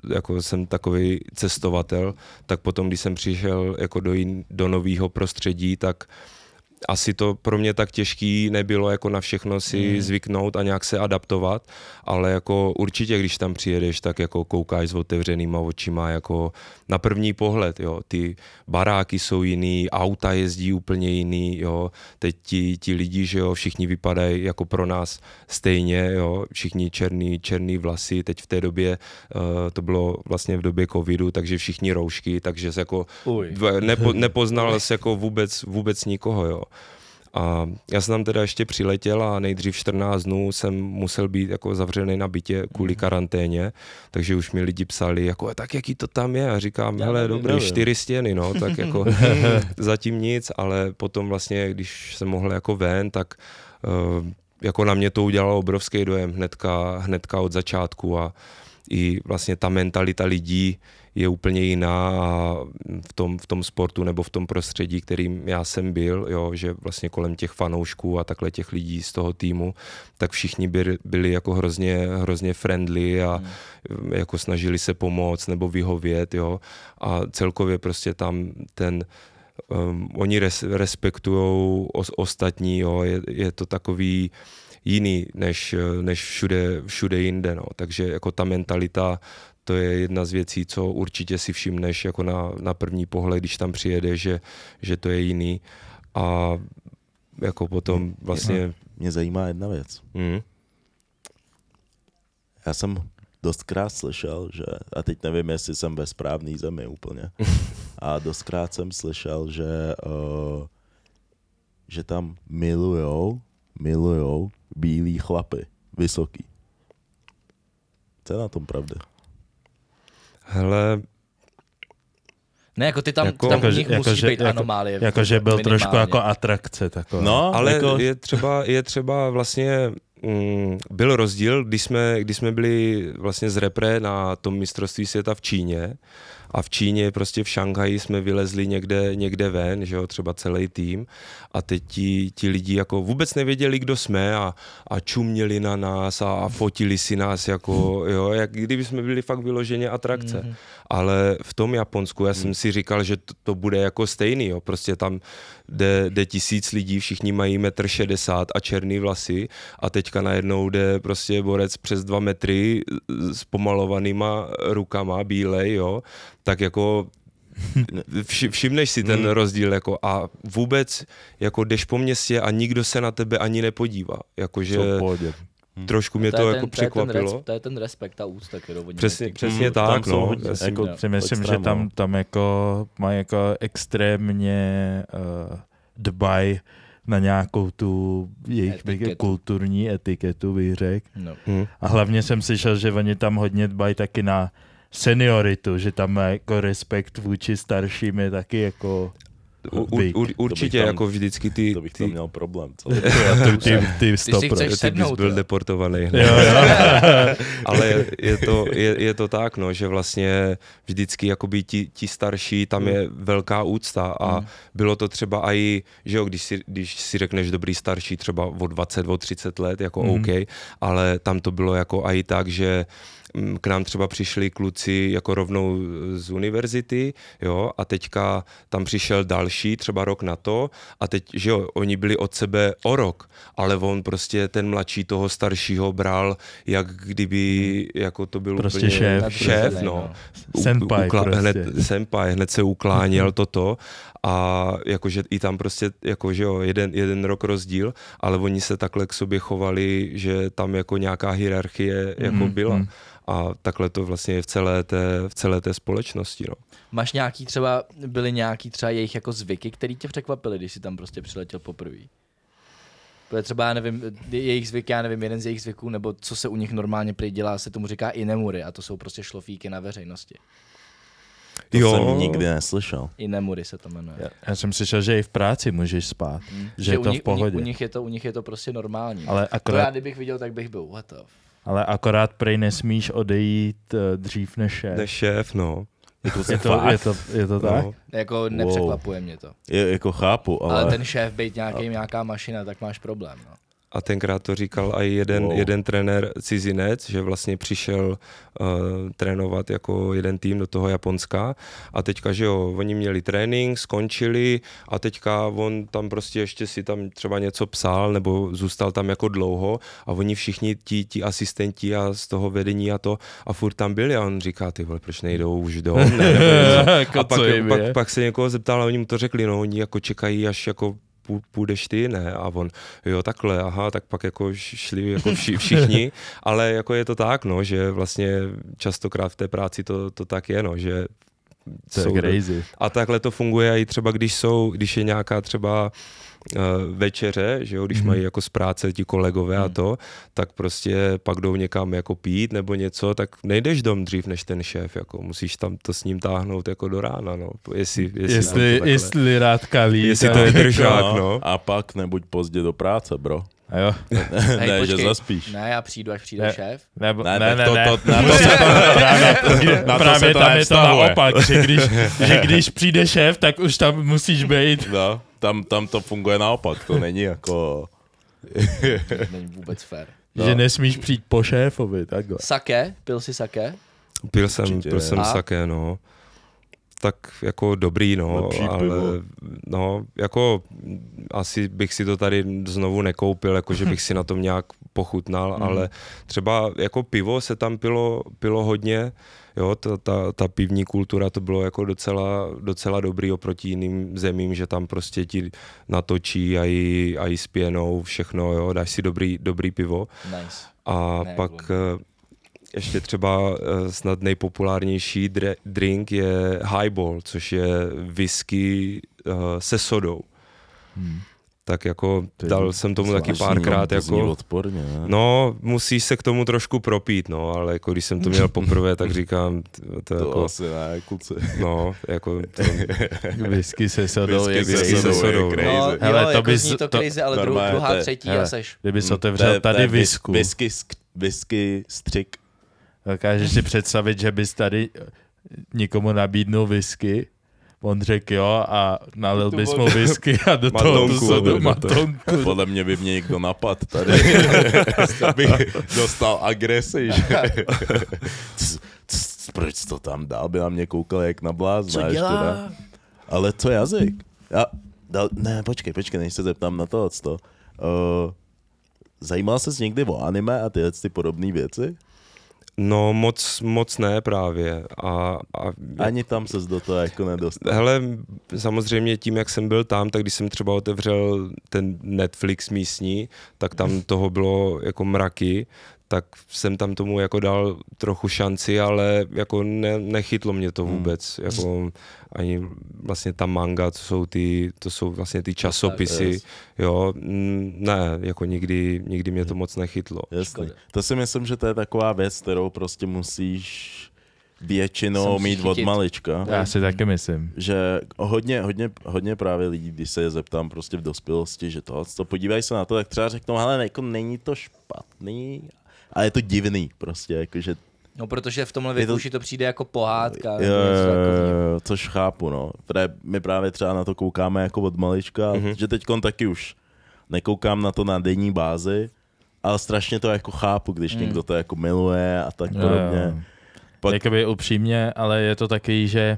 jako jsem takový cestovatel, tak potom, když jsem přišel jako do, jin, do nového prostředí, tak asi to pro mě tak těžký nebylo jako na všechno si mm. zvyknout a nějak se adaptovat, ale jako určitě, když tam přijedeš, tak jako koukáš s otevřenýma očima, jako na první pohled, jo, ty baráky jsou jiný, auta jezdí úplně jiný, jo, teď ti, ti lidi, že jo, všichni vypadají jako pro nás stejně, jo, všichni černý, černý vlasy, teď v té době, uh, to bylo vlastně v době covidu, takže všichni roušky, takže se jako Uj. nepo, nepoznal se jako vůbec, vůbec nikoho, jo. A já jsem tam teda ještě přiletěl a nejdřív 14 dnů jsem musel být jako zavřený na bytě kvůli karanténě, takže už mi lidi psali, jako tak jaký to tam je? A říkám, Já hele dobrý, nevím. čtyři stěny, no, tak jako zatím nic, ale potom vlastně, když jsem mohl jako ven, tak uh, jako na mě to udělalo obrovský dojem hnedka, hnedka od začátku a i vlastně ta mentalita lidí je úplně jiná a v tom, v tom sportu nebo v tom prostředí, kterým já jsem byl, jo, že vlastně kolem těch fanoušků a takhle těch lidí z toho týmu, tak všichni byli, byli jako hrozně, hrozně friendly a hmm. jako snažili se pomoct nebo vyhovět, jo, a celkově prostě tam ten um, oni res, respektují ostatní, jo, je, je to takový jiný než, než všude, všude jinde, no. takže jako ta mentalita to je jedna z věcí, co určitě si všimneš jako na, na první pohled, když tam přijede, že, že to je jiný. A jako potom vlastně... Mě zajímá jedna věc. Mm, Já jsem dostkrát slyšel, že, a teď nevím, jestli jsem ve správné zemi úplně, a dostkrát jsem slyšel, že, uh, že tam milujou, milujou bílí chlapy, vysoký. Co je na tom pravda? Hele, Ne, jako ty tam, Jako- tam u Jakože- nich musí jakože- být jako- anomálie. Jakože byl minimálně. trošku jako atrakce taková. No, ale jako, je třeba, je třeba vlastně mm, byl rozdíl, když jsme, když jsme byli vlastně z repre na tom mistrovství světa v Číně a v Číně, prostě v Šanghaji jsme vylezli někde, někde ven, že jo, třeba celý tým a teď ti, ti lidi jako vůbec nevěděli, kdo jsme a, a čuměli na nás a, a fotili si nás jako, jo, jak kdyby jsme byli fakt vyloženě atrakce. Mhm. Ale v tom Japonsku, já jsem si říkal, že to, to bude jako stejný, jo, prostě tam jde, jde tisíc lidí, všichni mají metr šedesát a černý vlasy a teďka najednou jde prostě borec přes dva metry s pomalovanýma rukama, bílej, jo, tak jako vši, všimneš si ten rozdíl jako a vůbec jako jdeš po městě a nikdo se na tebe ani nepodívá, jakože pohodě. trošku mě to, je jako ten, to je ten překvapilo. res- To je ten respekt, ta úcta, kterou oni Přesně, mají. přesně Mm, tak, no. hodně, Já si- jako. Si myslím, že tam, tam jako mají jako extrémně uh, dbaj na nějakou tu jejich Etiketu. kulturní etiketu, bych řekl. No. Hm. A hlavně jsem slyšel, že oni tam hodně dbají taky na senioritu, že tam má jako respekt vůči starším je taky jako U, u, u, bych určitě tam- jako vždycky ty, To bych ty, tam měl problém. Co? ty, ty, ty si stopro. chceš ty bys sednout, byl deportovaný. Jo, jo. Ale je to, je, je to tak, no, že vlastně vždycky jakoby ti, ti starší, tam je velká úcta a Mm. bylo to třeba i, že jo, když si, když si řekneš dobrý starší třeba o 20, o 30 let, jako Mhm. OK, ale tam to bylo jako i tak, že mm, k nám třeba přišli kluci jako rovnou z univerzity, jo, a teďka tam přišel další, třeba rok na to, a teď, že jo, oni byli od sebe o rok, ale on prostě ten mladší toho staršího bral, jak kdyby, jako to byl Prostě úplně šéf. šéf, no. no. Senpai prostě. hned, senpai, hned se ukláněl toto a jakože i tam prostě, jakože jo, jeden, jeden rok rozdíl, ale oni se takhle k sobě chovali, že tam jako nějaká hierarchie jako Mhm, byla. mhm. a takhle to vlastně je v celé té, v celé té společnosti. No. Máš nějaký třeba, byly nějaký třeba jejich jako zvyky, který tě překvapily, když jsi tam prostě přiletěl poprvé? Protože třeba, já nevím, jejich zvyk, já nevím, jeden z jejich zvyků, nebo co se u nich normálně prý dělá, se tomu říká inemury a to jsou prostě šlofíky na veřejnosti. To Jo. jsem nikdy neslyšel. Inemury se to jmenuje. Já jsem slyšel, že i v práci můžeš spát. Hm. Že je u to v nich, pohodě. U nich, u, nich je to, u nich je to prostě normální. Ale to já akorát, kdybych viděl, tak bych byl, what the f- ale akorát prej nesmíš odejít eh, dřív než šéf. Než šéf, no. Je to, je to, je to tak? no. Jako nepřekvapuje mě to. Je, jako chápu, ale, Ale ten šéf být nějaký, nějaká mašina, tak máš problém. No. A tenkrát to říkal i jeden, Wow. jeden trenér cizinec, že vlastně přišel uh, trénovat jako jeden tým do toho Japonska a teďka, že jo, oni měli trénink, skončili a teďka on tam prostě ještě si tam třeba něco psal nebo zůstal tam jako dlouho a oni všichni ti, ti asistenti a z toho vedení a to a furt tam byli a on říká, ty vole, proč nejdou už dom, ne, a pak, pak, je? pak, se někoho zeptal a oni mu to řekli, no oni jako čekají, až jako půjdeš ty, ne? A on, jo, takhle, aha, tak pak jako šli jako vši, všichni, ale jako je to tak, no, že vlastně častokrát v té práci to, to tak je, no, že To je crazy. a takhle to funguje i třeba, když jsou, když je nějaká třeba uh, večeře, že jo, když Mhm. mají jako z práce ti kolegové a to, tak prostě pak jdou někam jako pít nebo něco, tak nejdeš dom dřív než ten šéf, jako musíš tam to s ním táhnout jako do rána, no, jestli, jestli, Jestli, jestli rád kalí. Jestli tak- to je držák, no, no. A pak nebuď pozdě do práce, bro. A jo. Hej, ne, počkej. že zaspíš. Ne, já přijdu, až přijde Ne. šéf. Nebo, Ne, ne, tak ne, to- ne. to- na to se to- právě, na to právě se to tam je to naopak, že když, že když přijde šéf, tak už tam musíš být. No, tam, tam to funguje naopak, to není jako... To není vůbec fér. No. Že nesmíš přijít po šéfovi, takhle. Sake? Pil si sake? Pil jsem, Určitě. pil jsem sake, no. Tak jako dobrý, no, Lepší ale pivo. no, jako asi bych si to tady znovu nekoupil, jako že bych si na tom nějak pochutnal, Mhm. ale třeba jako pivo se tam pilo, pilo hodně, jo, ta, ta, ta pivní kultura to bylo jako docela, docela dobrý oproti jiným zemím, že tam prostě ti natočí a i, a i s pěnou všechno, jo, dáš si dobrý, dobrý pivo. Nice. A Ne, pak ještě třeba eh, snad nejpopulárnější dre- drink je highball, což je whisky uh, se sodou. Hmm. Tak jako To je dal jsem tomu taky Zvláštní, párkrát to jako... odporně, ne? No, musíš se k tomu trošku propít, no, ale jako když jsem to měl poprvé, tak říkám, t- to, to jako, asi ne, kluci. no, jako to, Whisky se sodou je Whisky se sodou no. crazy. No, Hele, jo, to jako bys- zní to to- crazy, ale druhá, to je- třetí hele. a seš. Kdybys To otevřel je- to tady Whisky, sk- whisky střik. Dokážeš si představit, že bys tady nikomu nabídnul whisky, on řekl jo a nalil bys mu whisky a do toho tu sodu do matonku. Podle mě by mě někdo napad tady. bych dostal agresi, že? C- c- Proč to tam dal? By na mě koukal jak na blázna. Co ještě, dělá? Ale co jazyk? Já, dal, ne, počkej, počkej, než se zeptám na to. Uh, zajímal ses někdy o anime a tyhle ty podobné věci? No moc, moc ne právě. A, a Ani tam ses do toho jako nedostal. Hele, samozřejmě tím, jak jsem byl tam, tak když jsem třeba otevřel ten Netflix místní, tak tam toho bylo jako mraky, tak jsem tam tomu jako dal trochu šanci, ale jako ne, nechytlo mě to Hmm. vůbec, jako ani vlastně ta manga, to jsou ty, to jsou vlastně ty časopisy, jo, ne, jako nikdy, nikdy mě to moc nechytlo. Jasný. To si myslím, že to je taková věc, kterou prostě musíš většinou mít od malička. Já si taky myslím. že hodně, hodně, hodně právě lidí, když se je zeptám prostě v dospělosti, že to, to podívají se na to, tak třeba řeknou, hele, jako není to špatný, ale je to divný prostě, jakože, No, protože v tomhle věku to- to přijde jako pohádka. jo, takového. jo, což chápu, no. Protože my právě třeba na to koukáme jako od malička, Mhm. mm-hmm. že teď taky už nekoukám na to na denní bázi, ale strašně to jako chápu, když Mm. mm. někdo to jako miluje a tak Jo, podobně. jo. Pak- Jakoby upřímně, ale je to taky, že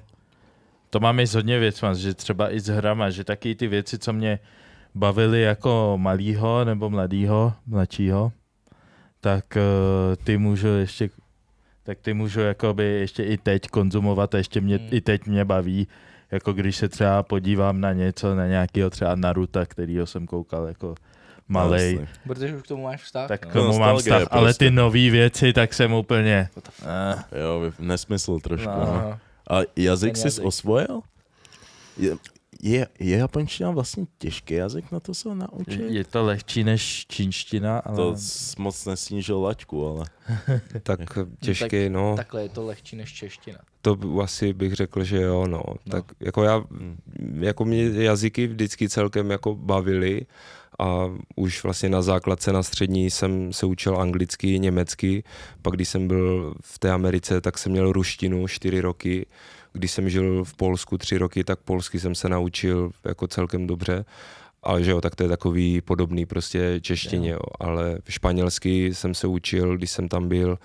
to mám i s hodně věcma, že třeba i s hrama, že taky ty věci, co mě bavily jako malýho nebo mladýho, mladšího, tak uh, ty můžu ještě tak ty můžu jakoby ještě i teď konzumovat a ještě mě, Hmm. i teď mě baví, jako když se třeba podívám na něco, na nějakého třeba Naruta, kterýho jsem koukal jako malej, Jasně. Protože už k tomu máš vztah. tak no. k tomu mám Nostalgie vztah, ale prostě. ty nové věci, tak jsem úplně... Eh, Jo, nesmysl trošku. No, No. no. A jazyk jsi osvojil? Je, je, je japonština vlastně těžký jazyk na to se naučit? je to lehčí než čínština, ale... To moc nesnížil laťku, ale Tak těžký, no. Takhle je to lehčí než čeština. To asi bych řekl, že jo, no. Tak jako já, jako mě jazyky vždycky celkem jako bavily a už vlastně na základce na střední jsem se učil anglicky, německy, pak když jsem byl v té Americe, tak jsem měl ruštinu čtyři roky, když jsem žil v Polsku tři roky, tak polsky jsem se naučil jako celkem dobře. Ale že jo, tak to je takový podobný prostě češtině, jo. ale španělsky jsem se učil, když jsem tam byl,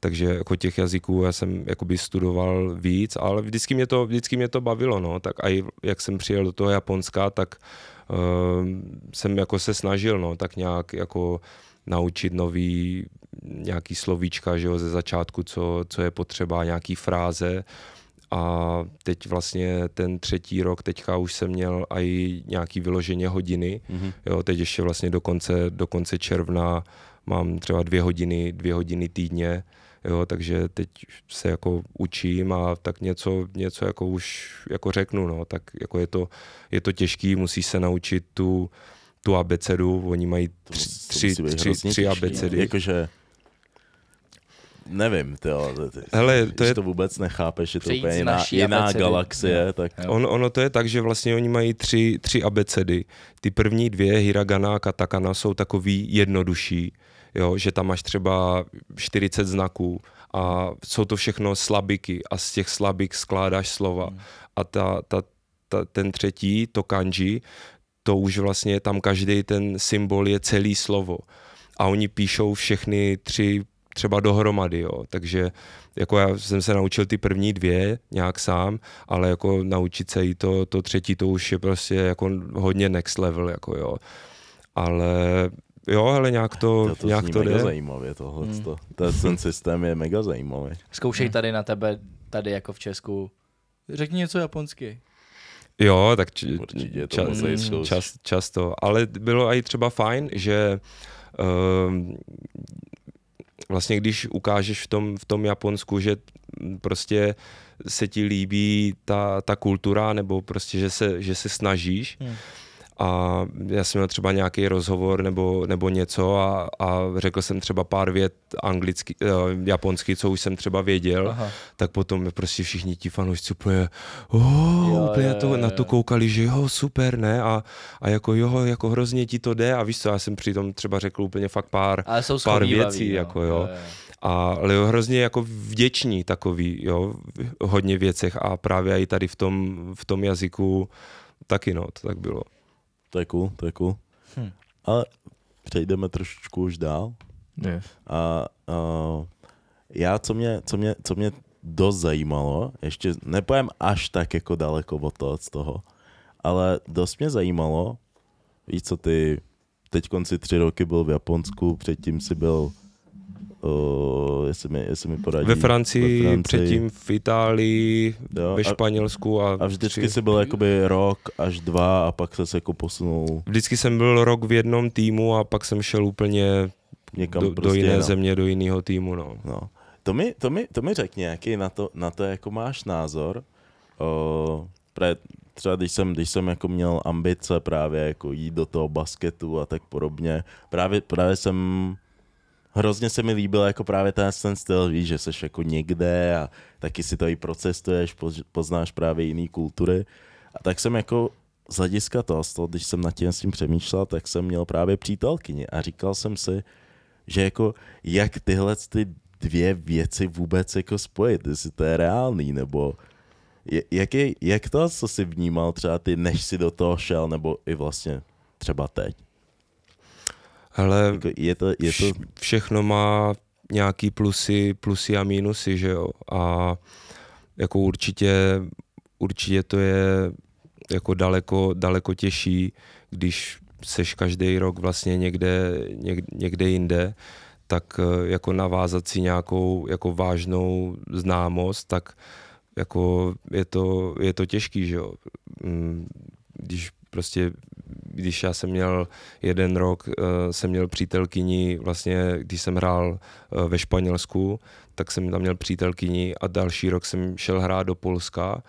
takže jako těch jazyků já jsem jakoby studoval víc, ale vždycky mě to, vždycky mě to bavilo, no, tak i jak jsem přijel do toho Japonska, tak uh, jsem jako se snažil, no, tak nějak jako naučit nový nějaký slovíčka, že jo, ze začátku, co, co je potřeba, nějaký fráze, a teď vlastně ten třetí rok, teďka už jsem měl i nějaký vyloženě hodiny. Mhm. Jo, teď ještě vlastně do konce, do konce června mám třeba dvě hodiny, dvě hodiny týdně. Jo, takže teď se jako učím a tak něco, něco jako už jako řeknu, no, tak jako je to, je to těžký, musí se naučit tu, tu abecedu, oni mají tři, tři, tři, tři abecedy. no. Jakože, nevím, ty, ale ty, Hele, to je- to vůbec nechápeš, že to úplně jiná, naší jiná abecedy. galaxie, tak. On, ono to je tak, že vlastně oni mají tři, tři abecedy. Ty první dvě, hiragana a katakana, jsou takový jednodušší, jo, že tam máš třeba 40 znaků a jsou to všechno slabiky a z těch slabik skládáš slova. Hmm. A ta, ta, ta, ten třetí, to kanji, to už vlastně tam každý ten symbol je celý slovo. A oni píšou všechny tři třeba dohromady, jo. Takže jako já jsem se naučil ty první dvě nějak sám, ale jako naučit se i to, to třetí, to už je prostě jako hodně next level, jako jo. Ale jo, ale nějak to, to, to nějak to mega jde. zajímavě tohle. Hmm. To, ten systém je mega zajímavý. Zkoušej tady na tebe, tady jako v Česku. Řekni něco japonsky. Jo, tak č, Určitě to ča, musí zkoušet. čas, často. Ale bylo i třeba fajn, že um, vlastně když ukážeš v tom, v tom Japonsku, že prostě se ti líbí ta, ta kultura, nebo prostě, že se, že se snažíš, Hmm. A já jsem měl třeba nějaký rozhovor nebo, nebo něco a, a řekl jsem třeba pár vět anglicky, uh, japonsky, co už jsem třeba věděl, Aha. tak potom prostě všichni ti fanoušci úplně, oh, Jo, úplně jo, to, jo, na to koukali, že jo, super, ne, a, a jako jo, jako hrozně ti to jde a víš co, já jsem přitom třeba řekl úplně fakt pár, pár věcí, no. jako jo. a, ale jo, hrozně jako vděční takový, jo, v hodně věcech a právě i tady v tom, v tom jazyku taky, no, to tak bylo. To je cool, to je cool. Hm. Ale přejdeme trošičku už dál. Yes. A uh, já, co mě, co, mě, co mě dost zajímalo, ještě nepojem až tak jako daleko od toho, z toho, ale dost mě zajímalo, víš co, ty teď konci tři roky byl v Japonsku, předtím si byl, uh, jestli, mi, jestli mi poradí. Ve Francii, ve Francii. předtím v Itálii, Jo, ve Španělsku a, A vždycky tři- jsi byl jakoby rok až dva a pak se jako posunul Vždycky jsem byl rok v jednom týmu a pak jsem šel úplně někam do, prostě do jiné jinam. země, do jiného týmu, no. No. To mi, to mi, to mi řekni, jaký na to, na to jako máš názor. O, pre, třeba když jsem, když jsem jako měl ambice právě jako jít do toho basketu a tak podobně, právě, právě jsem hrozně se mi líbil jako právě ten, ten styl, víš, že jsi jako někde a taky si to i procestuješ, poz- poznáš právě jiný kultury. A tak jsem jako z hlediska toho, toho, když jsem nad tím s tím přemýšlel, tak jsem měl právě přítelkyni a říkal jsem si, že jako jak tyhle ty dvě věci vůbec jako spojit, jestli to je reálný, nebo jak, je, jak to, co jsi vnímal třeba ty, než si do toho šel, nebo i vlastně třeba teď? Hele, Jako je to, je to, vš, všechno má nějaký plusy, plusy a mínusy, že jo. A jako určitě, určitě to je jako daleko, daleko těžší, když seš každý rok vlastně někde, někde, někde jinde, tak eh, jako navázat si nějakou jako vážnou známost, tak jako je to, je to těžký, že jo. Mm, Když prostě když já jsem měl jeden rok, uh, jsem měl přítelkyni, vlastně když jsem hrál uh, ve Španělsku, tak jsem tam měl přítelkyni a další rok jsem šel hrát do Polska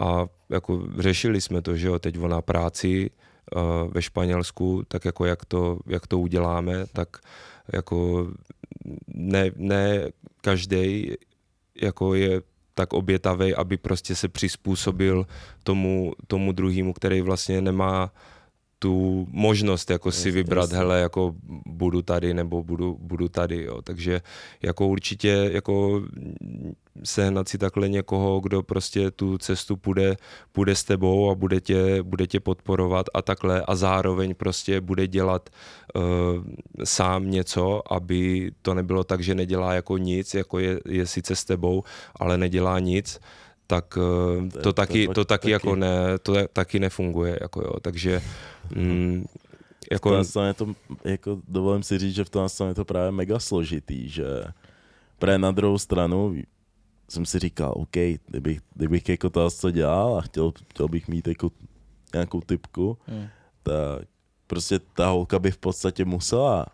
a jako řešili jsme to, že jo, teď ona práci uh, ve Španělsku, tak jako jak to, jak to uděláme, tak jako ne, ne každý jako je tak obětavý, aby prostě se přizpůsobil tomu, tomu druhému, který vlastně nemá tu možnost jako si vybrat, hele, jako budu tady nebo budu, budu tady, jo. Takže jako určitě jako sehnat si takhle někoho, kdo prostě tu cestu půjde, půjde s tebou a bude tě, bude tě podporovat a takhle a zároveň prostě bude dělat uh, sám něco, aby to nebylo tak, že nedělá jako nic, jako je, je sice s tebou, ale nedělá nic, tak uh, to, to, taky, to, to taky, jako ne, to taky nefunguje, jako jo, takže mm, jako... V je to, jako dovolím si říct, že v tom je to právě mega složitý, že právě na druhou stranu jsem si říkal, OK, kdybych, kdybych jako to co dělal a chtěl, chtěl bych mít jako nějakou typku, hmm. tak prostě ta holka by v podstatě musela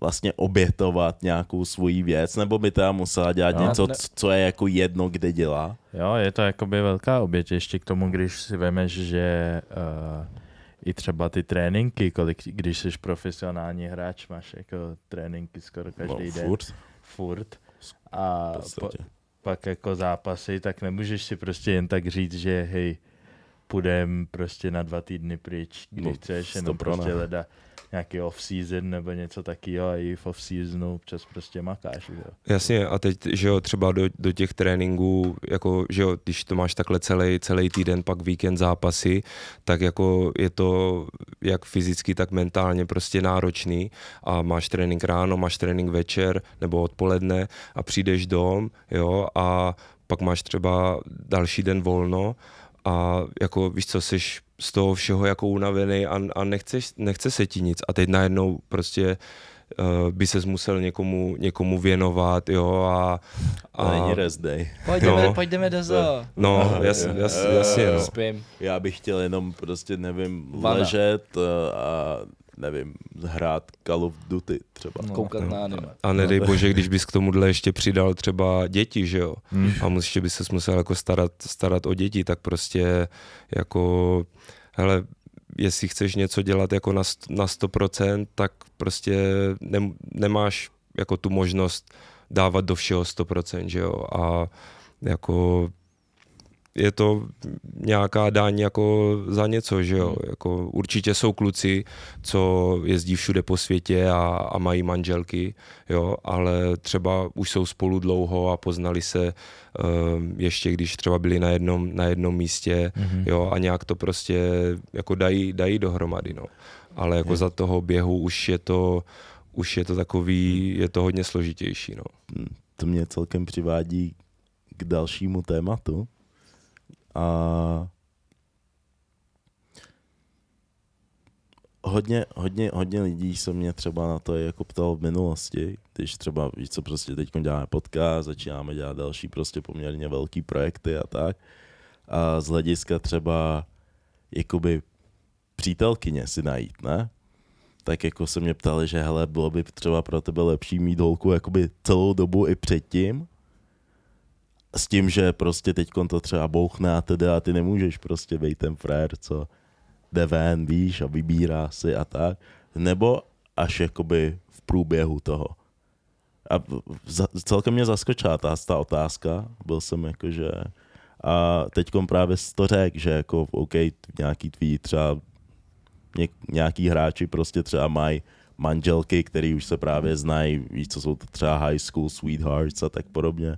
vlastně obětovat nějakou svoji věc, nebo by teda musela dělat no, něco, ne... co je jako jedno, kde dělá? Jo, je to jakoby velká oběť, ještě k tomu, když si vemeš, že uh, i třeba ty tréninky, kolik, když jsi profesionální hráč, máš jako tréninky skoro každý no, den. Furt. Furt. A po, pak jako zápasy, tak nemůžeš si prostě jen tak říct, že hej, půjdem prostě na dva týdny pryč, když no, chceš, jenom prostě leda nějaký off-season nebo něco takového a i v off-seasonu občas prostě makáš. Jo. Jasně a teď, že jo, třeba do, do těch tréninků, jako, že jo, když to máš takhle celý, celý týden, pak víkend zápasy, tak jako je to jak fyzicky, tak mentálně prostě náročný a máš trénink ráno, máš trénink večer nebo odpoledne a přijdeš dom, jo, a pak máš třeba další den volno a jako víš co, jsi z toho všeho jako unavený a, a nechceš, nechce se ti nic a teď najednou prostě uh, by ses musel někomu, někomu věnovat, jo, a... a... To není rest day. Pojďme, no, pojďme do zoo. No, jasně, jasně, jasně, no. Spím. Já bych chtěl jenom prostě, nevím, Vana. ležet eh, a nevím, hrát Call of Duty třeba. No, Koukat no. na anime. A nedej bože, když bys k tomuhle ještě přidal třeba děti, že jo? Hmm. A ještě by se musel jako starat, starat o děti, tak prostě jako, hele, jestli chceš něco dělat jako na, na 100%, tak prostě ne, nemáš jako tu možnost dávat do všeho 100%, že jo? A jako je to nějaká daň jako za něco, že jo. Hmm. Jako určitě jsou kluci, co jezdí všude po světě a, a mají manželky, jo, ale třeba už jsou spolu dlouho a poznali se uh, ještě, když třeba byli na jednom, na jednom místě, mm-hmm. jo, a nějak to prostě jako dají, dají dohromady, no. Ale jako je. za toho běhu už je to, už je to takový, je to hodně složitější, no. Hmm, to mě celkem přivádí k dalšímu tématu, a hodně, hodně, hodně lidí se mě třeba na to jako ptal v minulosti, když třeba, víš co, prostě teď děláme podcast, začínáme dělat další prostě poměrně velký projekty a tak. A z hlediska třeba jakoby přítelkyně si najít, ne? Tak jako se mě ptali, že hele, bylo by třeba pro tebe lepší mít holku jakoby celou dobu i předtím, s tím, že prostě teď to třeba bouchne a teda a ty nemůžeš prostě být ten frér, co jde ven, víš, a vybírá si a tak, nebo až jakoby v průběhu toho. A celkem mě zaskočila ta, ta otázka, byl jsem jakože, a teď právě to řekl, že jako OK, nějaký tvý třeba nějaký hráči prostě třeba mají manželky, který už se právě znají, víš, co jsou to třeba high school sweethearts a tak podobně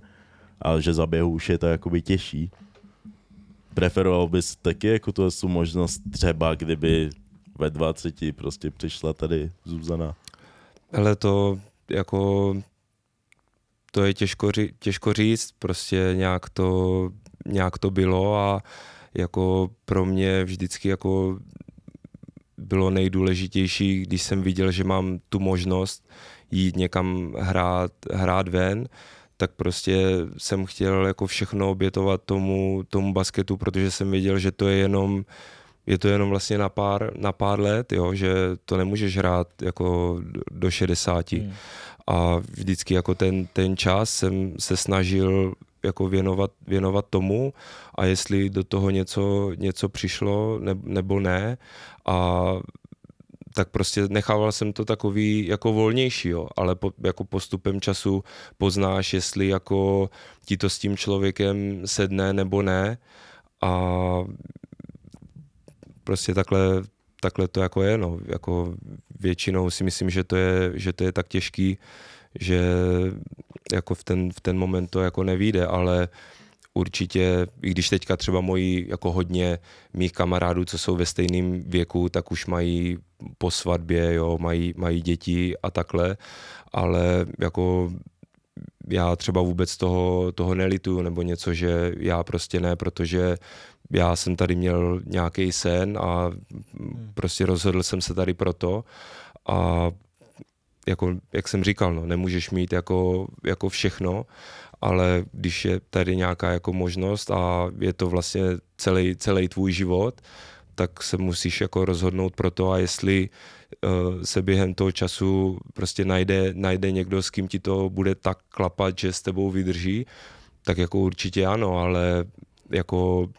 ale že za běhu už je to jakoby těžší. Preferoval bys taky jako tu možnost třeba, kdyby ve 20 prostě přišla tady Zuzana? Ale to jako to je těžko, ří, těžko říct, prostě nějak to, nějak to bylo a jako pro mě vždycky jako bylo nejdůležitější, když jsem viděl, že mám tu možnost jít někam hrát, hrát ven, tak prostě jsem chtěl jako všechno obětovat tomu, tomu basketu, protože jsem věděl, že to je jenom je to jenom vlastně na pár, na pár let, jo, že to nemůžeš hrát jako do- do 60. Hmm. A vždycky jako ten, ten čas jsem se snažil jako věnovat, věnovat tomu a jestli do toho něco, něco přišlo ne, nebo ne a tak prostě nechával jsem to takový jako volnější, jo. ale po, jako postupem času poznáš, jestli jako ti to s tím člověkem sedne nebo ne a prostě takhle, takhle to jako je, no. Jako většinou si myslím, že to je, že to je tak těžký, že jako v ten, v ten moment to jako nevíde, ale určitě, i když teďka třeba moji jako hodně mých kamarádů, co jsou ve stejném věku, tak už mají po svatbě, jo, mají, mají děti a takhle, ale jako já třeba vůbec toho, toho nelituju, nebo něco, že já prostě ne, protože já jsem tady měl nějaký sen a prostě rozhodl jsem se tady proto. A jako, jak jsem říkal, no, nemůžeš mít jako, jako všechno, ale když je tady nějaká jako možnost a je to vlastně celý, celý tvůj život, tak se musíš jako rozhodnout pro to a jestli uh, se během toho času prostě najde, najde někdo, s kým ti to bude tak klapat, že s tebou vydrží, tak jako určitě ano, ale jako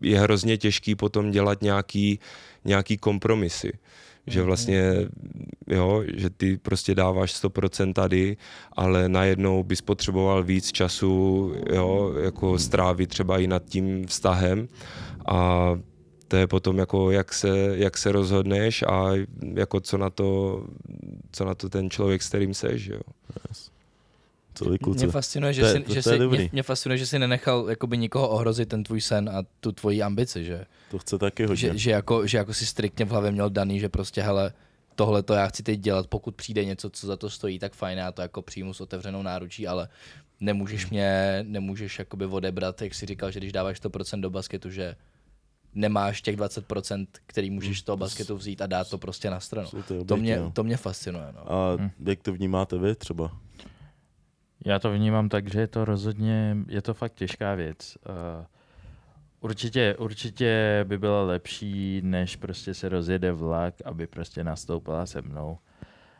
je hrozně těžký potom dělat nějaký, nějaký kompromisy. Že vlastně, jo, že ty prostě dáváš 100% tady, ale najednou bys potřeboval víc času, jo, jako strávit třeba i nad tím vztahem a to je potom jako, jak se, jak se rozhodneš a jako co na to, co na to ten člověk, s kterým seš, jo. Co vy kluci? Mě fascinuje, že To je- to- že to si, mě, mě fascinuje, že si nenechal jakoby nikoho ohrozit ten tvůj sen a tu tvoji ambici, že, To chce taky hodně. že, že, jako, že jako si striktně v hlavě měl daný, že prostě hele, tohle to já chci teď dělat, pokud přijde něco, co za to stojí, tak fajn, já to jako přijmu s otevřenou náručí, ale nemůžeš mě, nemůžeš jakoby odebrat, jak jsi říkal, že když dáváš 100% do basketu, že nemáš těch 20%, který můžeš z toho basketu vzít a dát to prostě na stranu. To oběti, mě, no. to mě fascinuje. No. A Hm. jak to vnímáte vy třeba? Já to vnímám tak, že je to rozhodně, je to fakt těžká věc. Uh, určitě, určitě by bylo lepší, než prostě se rozjede vlak, aby prostě nastoupila se mnou.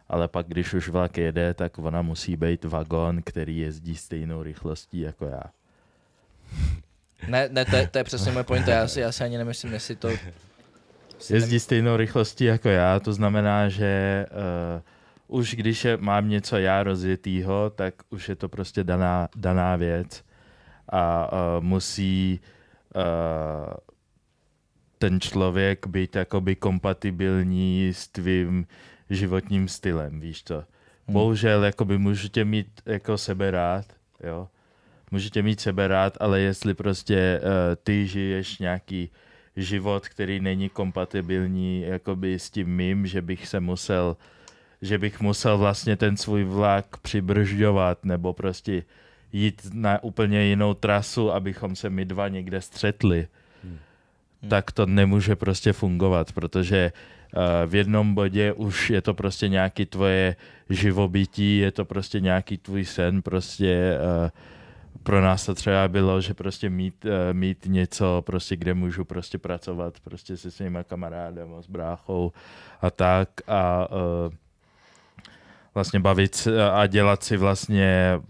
Ale pak, když už vlak jede, tak ona musí být vagon, který jezdí stejnou rychlostí jako já. Ne, ne to, je, to je přesně můj point, já si, já si ani nemyslím, jestli to... Jezdí stejnou rychlostí jako já, to znamená, že uh, už když je, mám něco já rozjetýho, tak už je to prostě daná, daná věc a uh, musí uh, ten člověk být jakoby kompatibilní s tvým životním stylem, víš co. Bohužel, jakoby můžete mít jako sebe rád, jo. Můžete mít sebe rád, ale jestli prostě uh, ty žiješ nějaký život, který není kompatibilní jakoby s tím mým, že bych se musel, že bych musel vlastně ten svůj vlak přibržďovat nebo prostě jít na úplně jinou trasu, abychom se my dva někde střetli, Hmm. tak to nemůže prostě fungovat, protože uh, v jednom bodě už je to prostě nějaký tvoje živobytí, je to prostě nějaký tvůj sen, prostě uh, pro nás to třeba bylo, že prostě mít, uh, mít něco, prostě kde můžu prostě pracovat prostě se svýma kamarádem, s bráchou a tak a uh, vlastně bavit a dělat si vlastně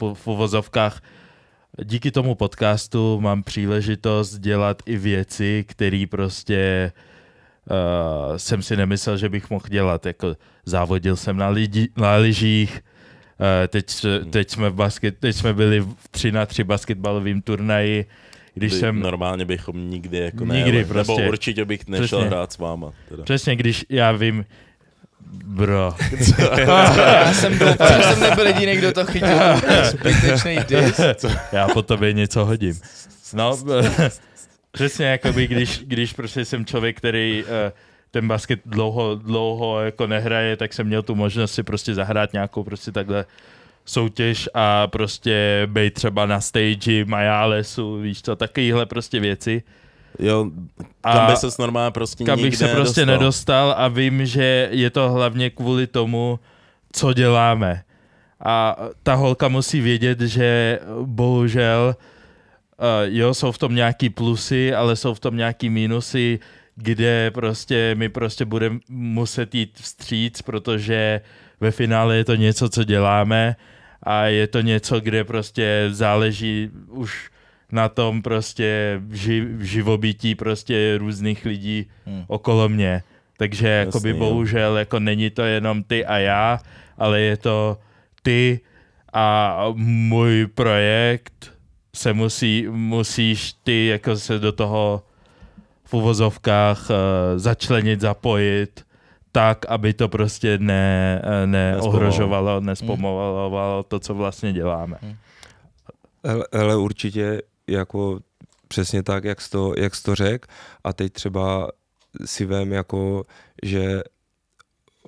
v, v uvozovkách díky tomu podcastu mám příležitost dělat i věci, které prostě uh, jsem si nemyslel, že bych mohl dělat. Jako závodil jsem na, lidi, na lyžích, uh, teď, se- teď, jsme v basket, teď jsme byli v 3 na 3 basketbalovým turnaji, když jsem... Normálně bychom nikdy jako Nikdy nejeli, prostě. Nebo určitě bych nešel Přesně. hrát s váma. Teda. Přesně, když já vím, bro, Já jsem doufal, že jsem nebyl jediný, kdo to chytil. Zbytečný dis. já po tobě něco hodím. No, přesně jakoby, když, když prostě jsem člověk, který uh, ten basket dlouho, dlouho jako nehraje, tak jsem měl tu možnost si prostě zahrát nějakou prostě takhle soutěž a prostě být třeba na stage Majálesu, víš co, takovýhle prostě věci. Jo, A tam by ses normálně prostě kam bych se prostě nedostal. nedostal a vím, že je to hlavně kvůli tomu, co děláme. A ta holka musí vědět, že bohužel uh, jo, jsou v tom nějaký plusy, ale jsou v tom nějaký mínusy. kde prostě my prostě budeme muset jít vstříc, protože ve finále je to něco, co děláme a je to něco, kde prostě záleží už na tom prostě ži, živobytí prostě různých lidí Hmm. okolo mě. Takže jakoby Jasný, jo. bohužel jako není to jenom ty a já, ale je to ty a můj projekt se musí, musíš ty jako se do toho v uvozovkách uh, začlenit, zapojit tak, aby to prostě ne, eh, neohrožovalo, nespomalovalo to, co vlastně děláme. Hele, hele, určitě jako přesně tak, jak jsi to, jak jsi to řekl. A teď třeba si vem jako, že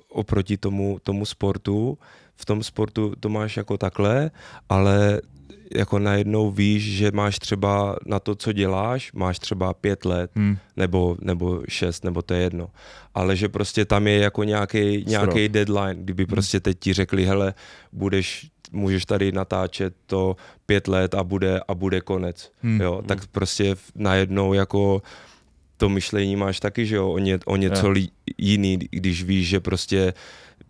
oproti tomu, tomu sportu, v tom sportu to máš jako takhle, ale jako najednou víš, že máš třeba na to, co děláš, máš třeba pět let, Hmm. nebo, nebo šest, nebo to je jedno. Ale že prostě tam je jako nějaký, nějaký deadline, kdyby prostě teď ti řekli, hele, budeš, můžeš tady natáčet to pět let a bude, a bude konec. Hmm. Jo, tak prostě v- najednou jako to myšlení máš taky, že jo, o, ně, o něco li, jiný, když víš, že prostě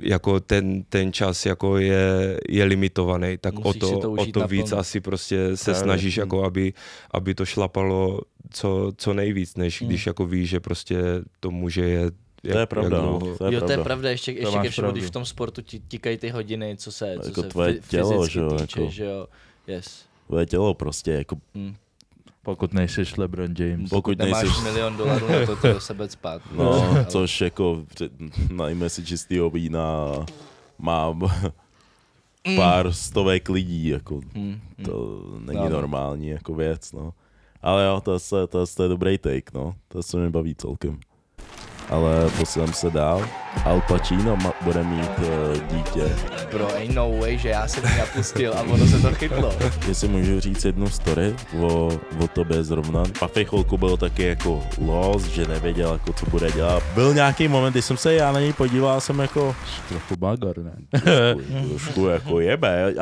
jako ten, ten čas jako je, je limitovaný, tak o Musíš to, si to o to víc asi prostě se Právě. snažíš Hmm. jako, aby, aby to šlapalo co, co nejvíc, než Hmm. když jako víš, že prostě to může jet To je pravda, no. dlouho. To je jo, to je pravda. pravda, ještě, ještě ke všemu, když v tom sportu ti tikají ty hodiny, co se, co Jako se tvoje tělo, fyzicky že jo, týče, jako- že jo. Yes. Tvoje tělo prostě, jako Hm. Pokud nejsi LeBron James. Pokud Nemáš nejsi- milion dolarů na to, to do sebe spát. No, Ale- což jako, najme si čistýho vína, mám pár stovek lidí, jako Hm, hm. to není No, no. normální jako věc, no. Ale jo, to, je, to, je- to je dobrý take, no. To se mi baví celkem. Ale posuneme se dál. Al Pacino ma, bude mít uh, dítě. Bro, ain't no way, že já jsem ji napustil a ono se to chytlo. Jestli můžu říct jednu story o, o tobě zrovna. Pafej chvilku byl taky jako lost, že nevěděl, jako, co bude dělat. Byl nějaký moment, kdy jsem se já na něj podíval, jsem jako Trochu bagor, ne? trošku, trošku jako jebe.